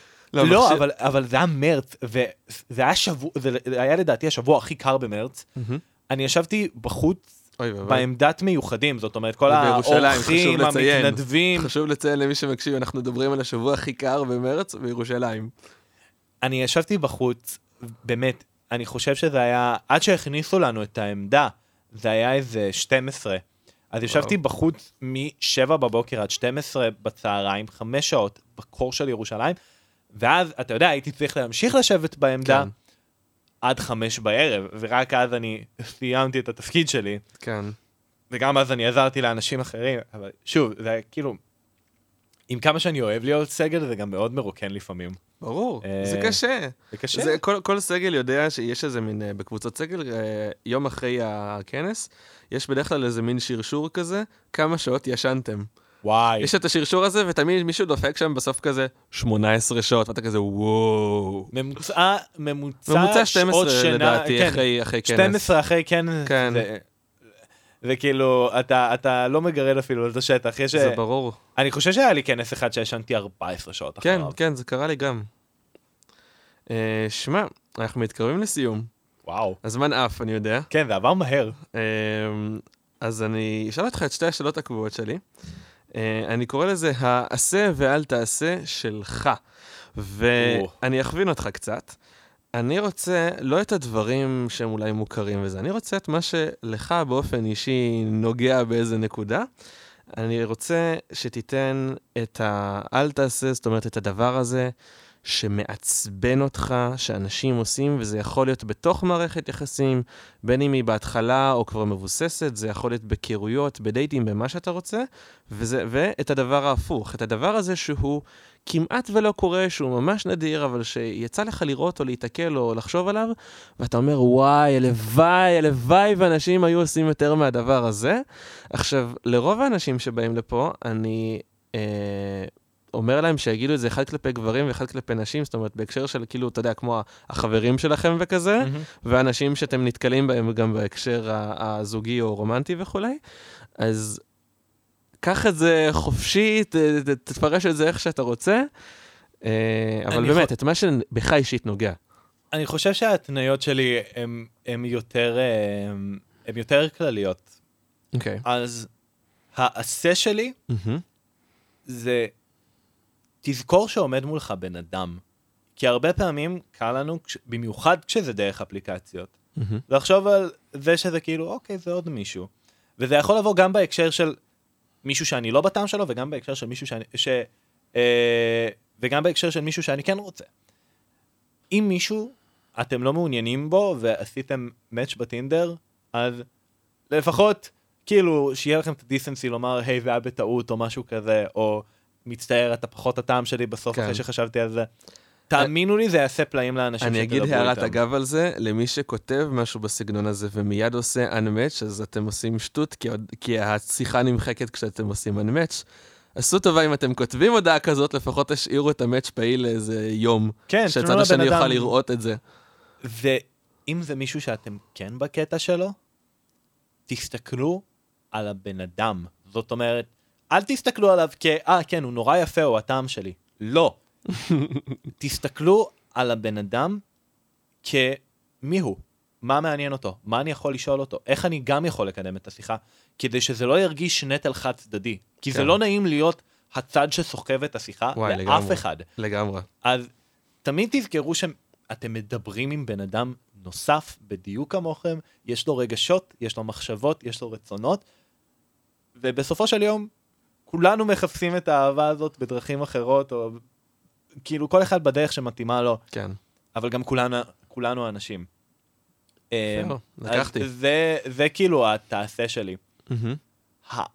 לא, לא. אבל, אבל זה היה מרץ, וזה היה שבוע, זה היה לדעתי השבוע הכי קר במרץ. אני ישבתי בחוץ בעמדת מיוחדים, זאת אומרת, כל האורחים, המתנדבים. חשוב לציין למי שמקשיב, אנחנו מדברים על השבוע הכי קר במרץ בירושלים. אני ישבתי בחוץ, באמת, אני חושב שזה היה, עד שהכניסו לנו את העמדה, זה היה איזה 12. אז ישבתי בחוץ מ-7 בבוקר עד 12 בצהריים, חמש שעות בקור של ירושלים, ואז, אתה יודע, הייתי צריך להמשיך לשבת בעמדה כן. עד חמש בערב, ורק אז אני סיימתי את התפקיד שלי. כן. וגם אז אני עזרתי לאנשים אחרים, אבל שוב, זה כאילו... עם כמה שאני אוהב להיות סגל, זה גם מאוד מרוקן לפעמים. ברור, זה קשה. זה קשה. זה, כל, כל סגל יודע שיש איזה מין, בקבוצות סגל, יום אחרי הכנס, יש בדרך כלל איזה מין שרשור כזה, כמה שעות ישנתם. וואי. יש את השרשור הזה, ותמיד מישהו דופק שם בסוף כזה 18 שעות, ואתה כזה וואו. ממוצע, ממוצע, ממוצע 12 שינה, לדעתי, כן, אחרי, אחרי כנס. 12 אחרי כנס. כן. זה, וכאילו, אתה, אתה לא מגרד אפילו את השטח. יש... זה ברור. אני חושב שהיה לי כנס אחד שישנתי 14 שעות כן, אחריו. כן, כן, זה קרה לי גם. Uh, שמע, אנחנו מתקרבים לסיום. וואו. הזמן עף, אני יודע. כן, זה עבר מהר. Uh, אז אני אשאל אותך את שתי השאלות הקבועות שלי. Uh, אני קורא לזה העשה ואל תעשה שלך. ואני אכווין אותך קצת. אני רוצה לא את הדברים שהם אולי מוכרים וזה, אני רוצה את מה שלך באופן אישי נוגע באיזה נקודה. אני רוצה שתיתן את ה... אל תעשה, זאת אומרת, את הדבר הזה שמעצבן אותך, שאנשים עושים, וזה יכול להיות בתוך מערכת יחסים, בין אם היא בהתחלה או כבר מבוססת, זה יכול להיות בקירויות, בדייטים, במה שאתה רוצה, וזה, ואת הדבר ההפוך, את הדבר הזה שהוא כמעט ולא קורה, שהוא ממש נדיר, אבל שיצא לך לראות או להיתקל או לחשוב עליו, ואתה אומר, וואי, הלוואי, הלוואי, ואנשים היו עושים יותר מהדבר הזה. עכשיו, לרוב האנשים שבאים לפה, אני... אה, אומר להם שיגידו את זה אחד כלפי גברים ואחד כלפי נשים, זאת אומרת, בהקשר של כאילו, אתה יודע, כמו החברים שלכם וכזה, mm-hmm. ואנשים שאתם נתקלים בהם גם בהקשר הזוגי או רומנטי וכולי. אז קח את זה חופשי, ת, ת, תפרש את זה איך שאתה רוצה, אה, אבל באמת, ח... את מה שבך אישית נוגע. אני חושב שההתניות שלי הן יותר, יותר כלליות. אוקיי. Okay. אז העשה שלי mm-hmm. זה, תזכור שעומד מולך בן אדם. כי הרבה פעמים קל לנו, במיוחד כשזה דרך אפליקציות, mm-hmm. לחשוב על זה שזה כאילו, אוקיי, זה עוד מישהו. וזה יכול לבוא גם בהקשר של מישהו שאני לא בטעם שלו, וגם בהקשר של מישהו שאני... ש, אה, וגם בהקשר של מישהו שאני כן רוצה. אם מישהו, אתם לא מעוניינים בו, ועשיתם מאץ' בטינדר, אז לפחות, כאילו, שיהיה לכם את הדיסנסי לומר, היי, זה היה בטעות, או משהו כזה, או מצטער, אתה פחות הטעם שלי בסוף, כן. אחרי שחשבתי על זה. תאמינו לי, זה יעשה פלאים לאנשים אני אגיד הערת אגב על זה, למי שכותב משהו בסגנון הזה ומיד עושה unmatch, אז אתם עושים שטות, כי, כי השיחה נמחקת כשאתם עושים unmatch. עשו טובה אם אתם כותבים הודעה כזאת, לפחות תשאירו את המאץ' פעיל לאיזה יום. כן, שהצד השני יוכל לראות את זה. ואם זה מישהו שאתם כן בקטע שלו, תסתכלו על הבן אדם. זאת אומרת, אל תסתכלו עליו כ... אה, כן, הוא נורא יפה, הוא הטעם שלי. לא. תסתכלו על הבן אדם כמי הוא, מה מעניין אותו, מה אני יכול לשאול אותו, איך אני גם יכול לקדם את השיחה, כדי שזה לא ירגיש נטל חד צדדי. כי כן. זה לא נעים להיות הצד שסוחב את השיחה וואי, לאף לגמרי, אחד. לגמרי. אז תמיד תזכרו שאתם מדברים עם בן אדם נוסף בדיוק כמוכם, יש לו רגשות, יש לו מחשבות, יש לו רצונות, ובסופו של יום כולנו מחפשים את האהבה הזאת בדרכים אחרות, או כאילו כל אחד בדרך שמתאימה לו. כן. אבל גם כולנו, כולנו אנשים. אה, לקחתי. זה, זה כאילו התעשה שלי.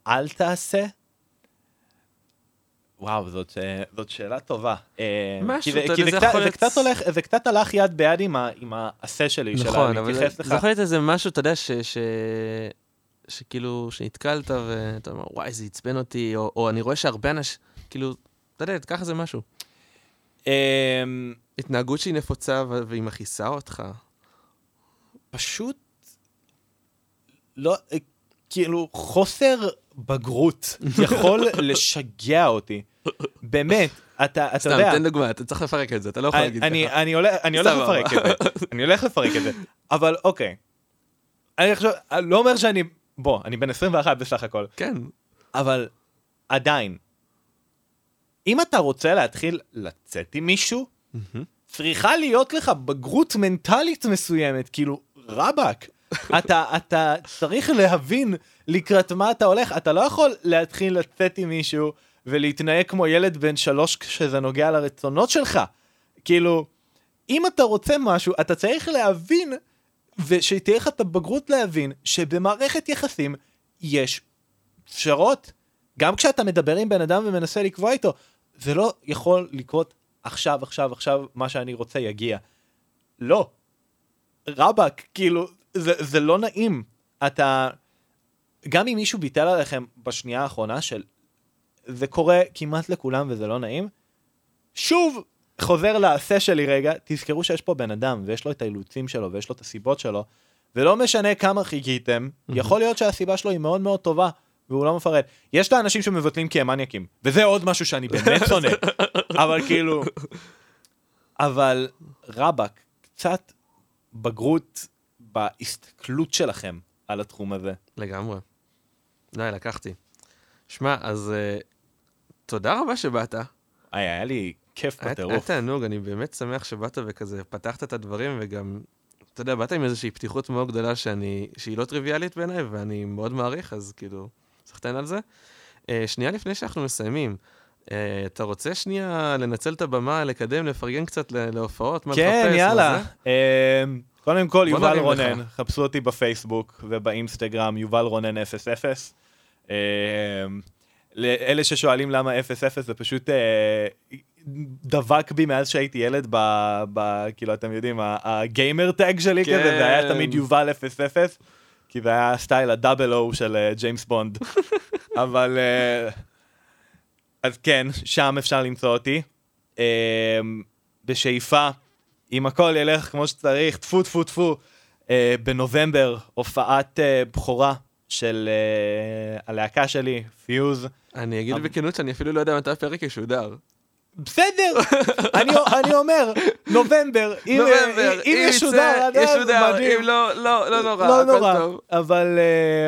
האל תעשה? וואו, זאת, אה, זאת שאלה טובה. אה, משהו, אתה יודע, זה יכול להיות... זה קצת הלך יד ביד עם, ה, עם העשה שלי, נכון, אבל זה, זה יכול להיות איזה משהו, אתה יודע, ש, ש, שכאילו, שנתקלת ואתה אומר, וואי, זה עצבן אותי, או, או אני רואה שהרבה אנשים, כאילו, אתה יודע, תקח איזה משהו. אמ, התנהגות שהיא נפוצה והיא מכעיסה אותך. פשוט לא, אה, כאילו, חוסר בגרות יכול לשגע אותי. באמת, אתה, אתה יודע... סתם, תן דוגמא, אתה צריך לפרק את זה, אתה לא יכול להגיד ככה. אני הולך לפרק את זה, אני הולך לפרק את זה, אבל אוקיי. אני אני לא אומר שאני, בוא, אני בן 21 בסך הכל. כן. אבל עדיין, אם אתה רוצה להתחיל לצאת עם מישהו, צריכה להיות לך בגרות מנטלית מסוימת, כאילו, רבאק. אתה, אתה צריך להבין לקראת מה אתה הולך, אתה לא יכול להתחיל לצאת עם מישהו ולהתנהג כמו ילד בן שלוש כשזה נוגע לרצונות שלך. כאילו, אם אתה רוצה משהו, אתה צריך להבין, ושתהיה לך את הבגרות להבין, שבמערכת יחסים יש פשרות. גם כשאתה מדבר עם בן אדם ומנסה לקבוע איתו, זה לא יכול לקרות עכשיו, עכשיו, עכשיו, מה שאני רוצה יגיע. לא. רבאק, כאילו, זה, זה לא נעים. אתה... גם אם מישהו ביטל עליכם בשנייה האחרונה של... זה קורה כמעט לכולם וזה לא נעים. שוב, חוזר לעשה שלי רגע, תזכרו שיש פה בן אדם ויש לו את האילוצים שלו ויש לו את הסיבות שלו, ולא משנה כמה חיכיתם, יכול להיות שהסיבה שלו היא מאוד מאוד טובה, והוא לא מפרט. יש את האנשים שמבטלים כי הם מניאקים, וזה עוד משהו שאני באמת שונא, אבל כאילו... אבל רבאק, קצת בגרות בהסתכלות שלכם על התחום הזה. לגמרי. די, לקחתי. שמע, אז uh, תודה רבה שבאת. היה לי כיף בטירוף. היה תענוג, אני באמת שמח שבאת וכזה פתחת את הדברים, וגם, אתה יודע, באת עם איזושהי פתיחות מאוד גדולה שאני, שהיא לא טריוויאלית בעיניי, ואני מאוד מעריך, אז כאילו, לתת על זה. Uh, שנייה לפני שאנחנו מסיימים, uh, אתה רוצה שנייה לנצל את הבמה, לקדם, לפרגן קצת להופעות? כן, יאללה. Uh, קודם כל, יובל רונן, לך. חפשו אותי בפייסבוק ובאינסטגרם, יובל רונן 00. Uh, לאלה ששואלים למה 00, זה פשוט uh, דבק בי מאז שהייתי ילד, ב, ב, כאילו, אתם יודעים, הגיימר טאג שלי כן. כזה, זה היה תמיד יובל 00, כי זה היה סטייל ה double O של ג'יימס uh, בונד. אבל, uh, אז כן, שם אפשר למצוא אותי. Uh, בשאיפה, אם הכל ילך כמו שצריך, טפו טפו טפו, uh, בנובמבר, הופעת uh, בכורה של uh, הלהקה שלי, פיוז. אני אגיד בכנות שאני אפילו לא יודע מתי הפרק ישודר. בסדר, אני, אני אומר, נובמבר, אם, נובמבר, אם ישודר עד אז, מדהים. אם לא, לא, לא נורא, לא נורא, טוב. אבל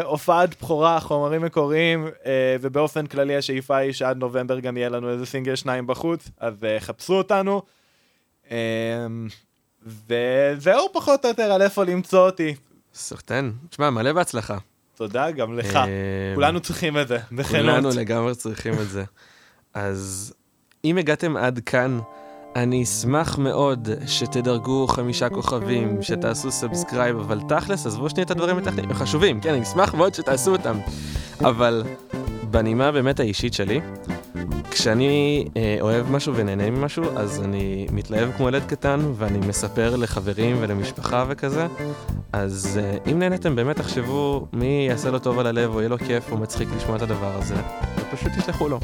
uh, הופעת בכורה, חומרים מקוריים, uh, ובאופן כללי השאיפה היא שעד נובמבר גם יהיה לנו איזה סינגל שניים בחוץ, אז uh, חפשו אותנו. Uh, וזהו פחות או יותר על איפה למצוא אותי. סחטיין, תשמע, מלא בהצלחה. תודה, גם לך. כולנו צריכים את זה, בכנות. כולנו לגמרי צריכים את זה. אז אם הגעתם עד כאן, אני אשמח מאוד שתדרגו חמישה כוכבים, שתעשו subscribe, אבל תכלס, עזבו שנייה את הדברים הטכניים, הם חשובים, כן, אני אשמח מאוד שתעשו אותם. אבל בנימה באמת האישית שלי, כשאני אה, אוהב משהו ונהנה ממשהו, אז אני מתלהב כמו ילד קטן, ואני מספר לחברים ולמשפחה וכזה. אז אה, אם נהנתם, באמת תחשבו מי יעשה לו טוב על הלב, או יהיה לו כיף, או מצחיק לשמוע את הדבר הזה, ופשוט תשלחו לו.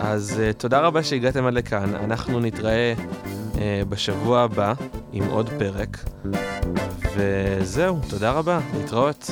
אז uh, תודה רבה שהגעתם עד לכאן, אנחנו נתראה uh, בשבוע הבא עם עוד פרק, וזהו, תודה רבה, להתראות.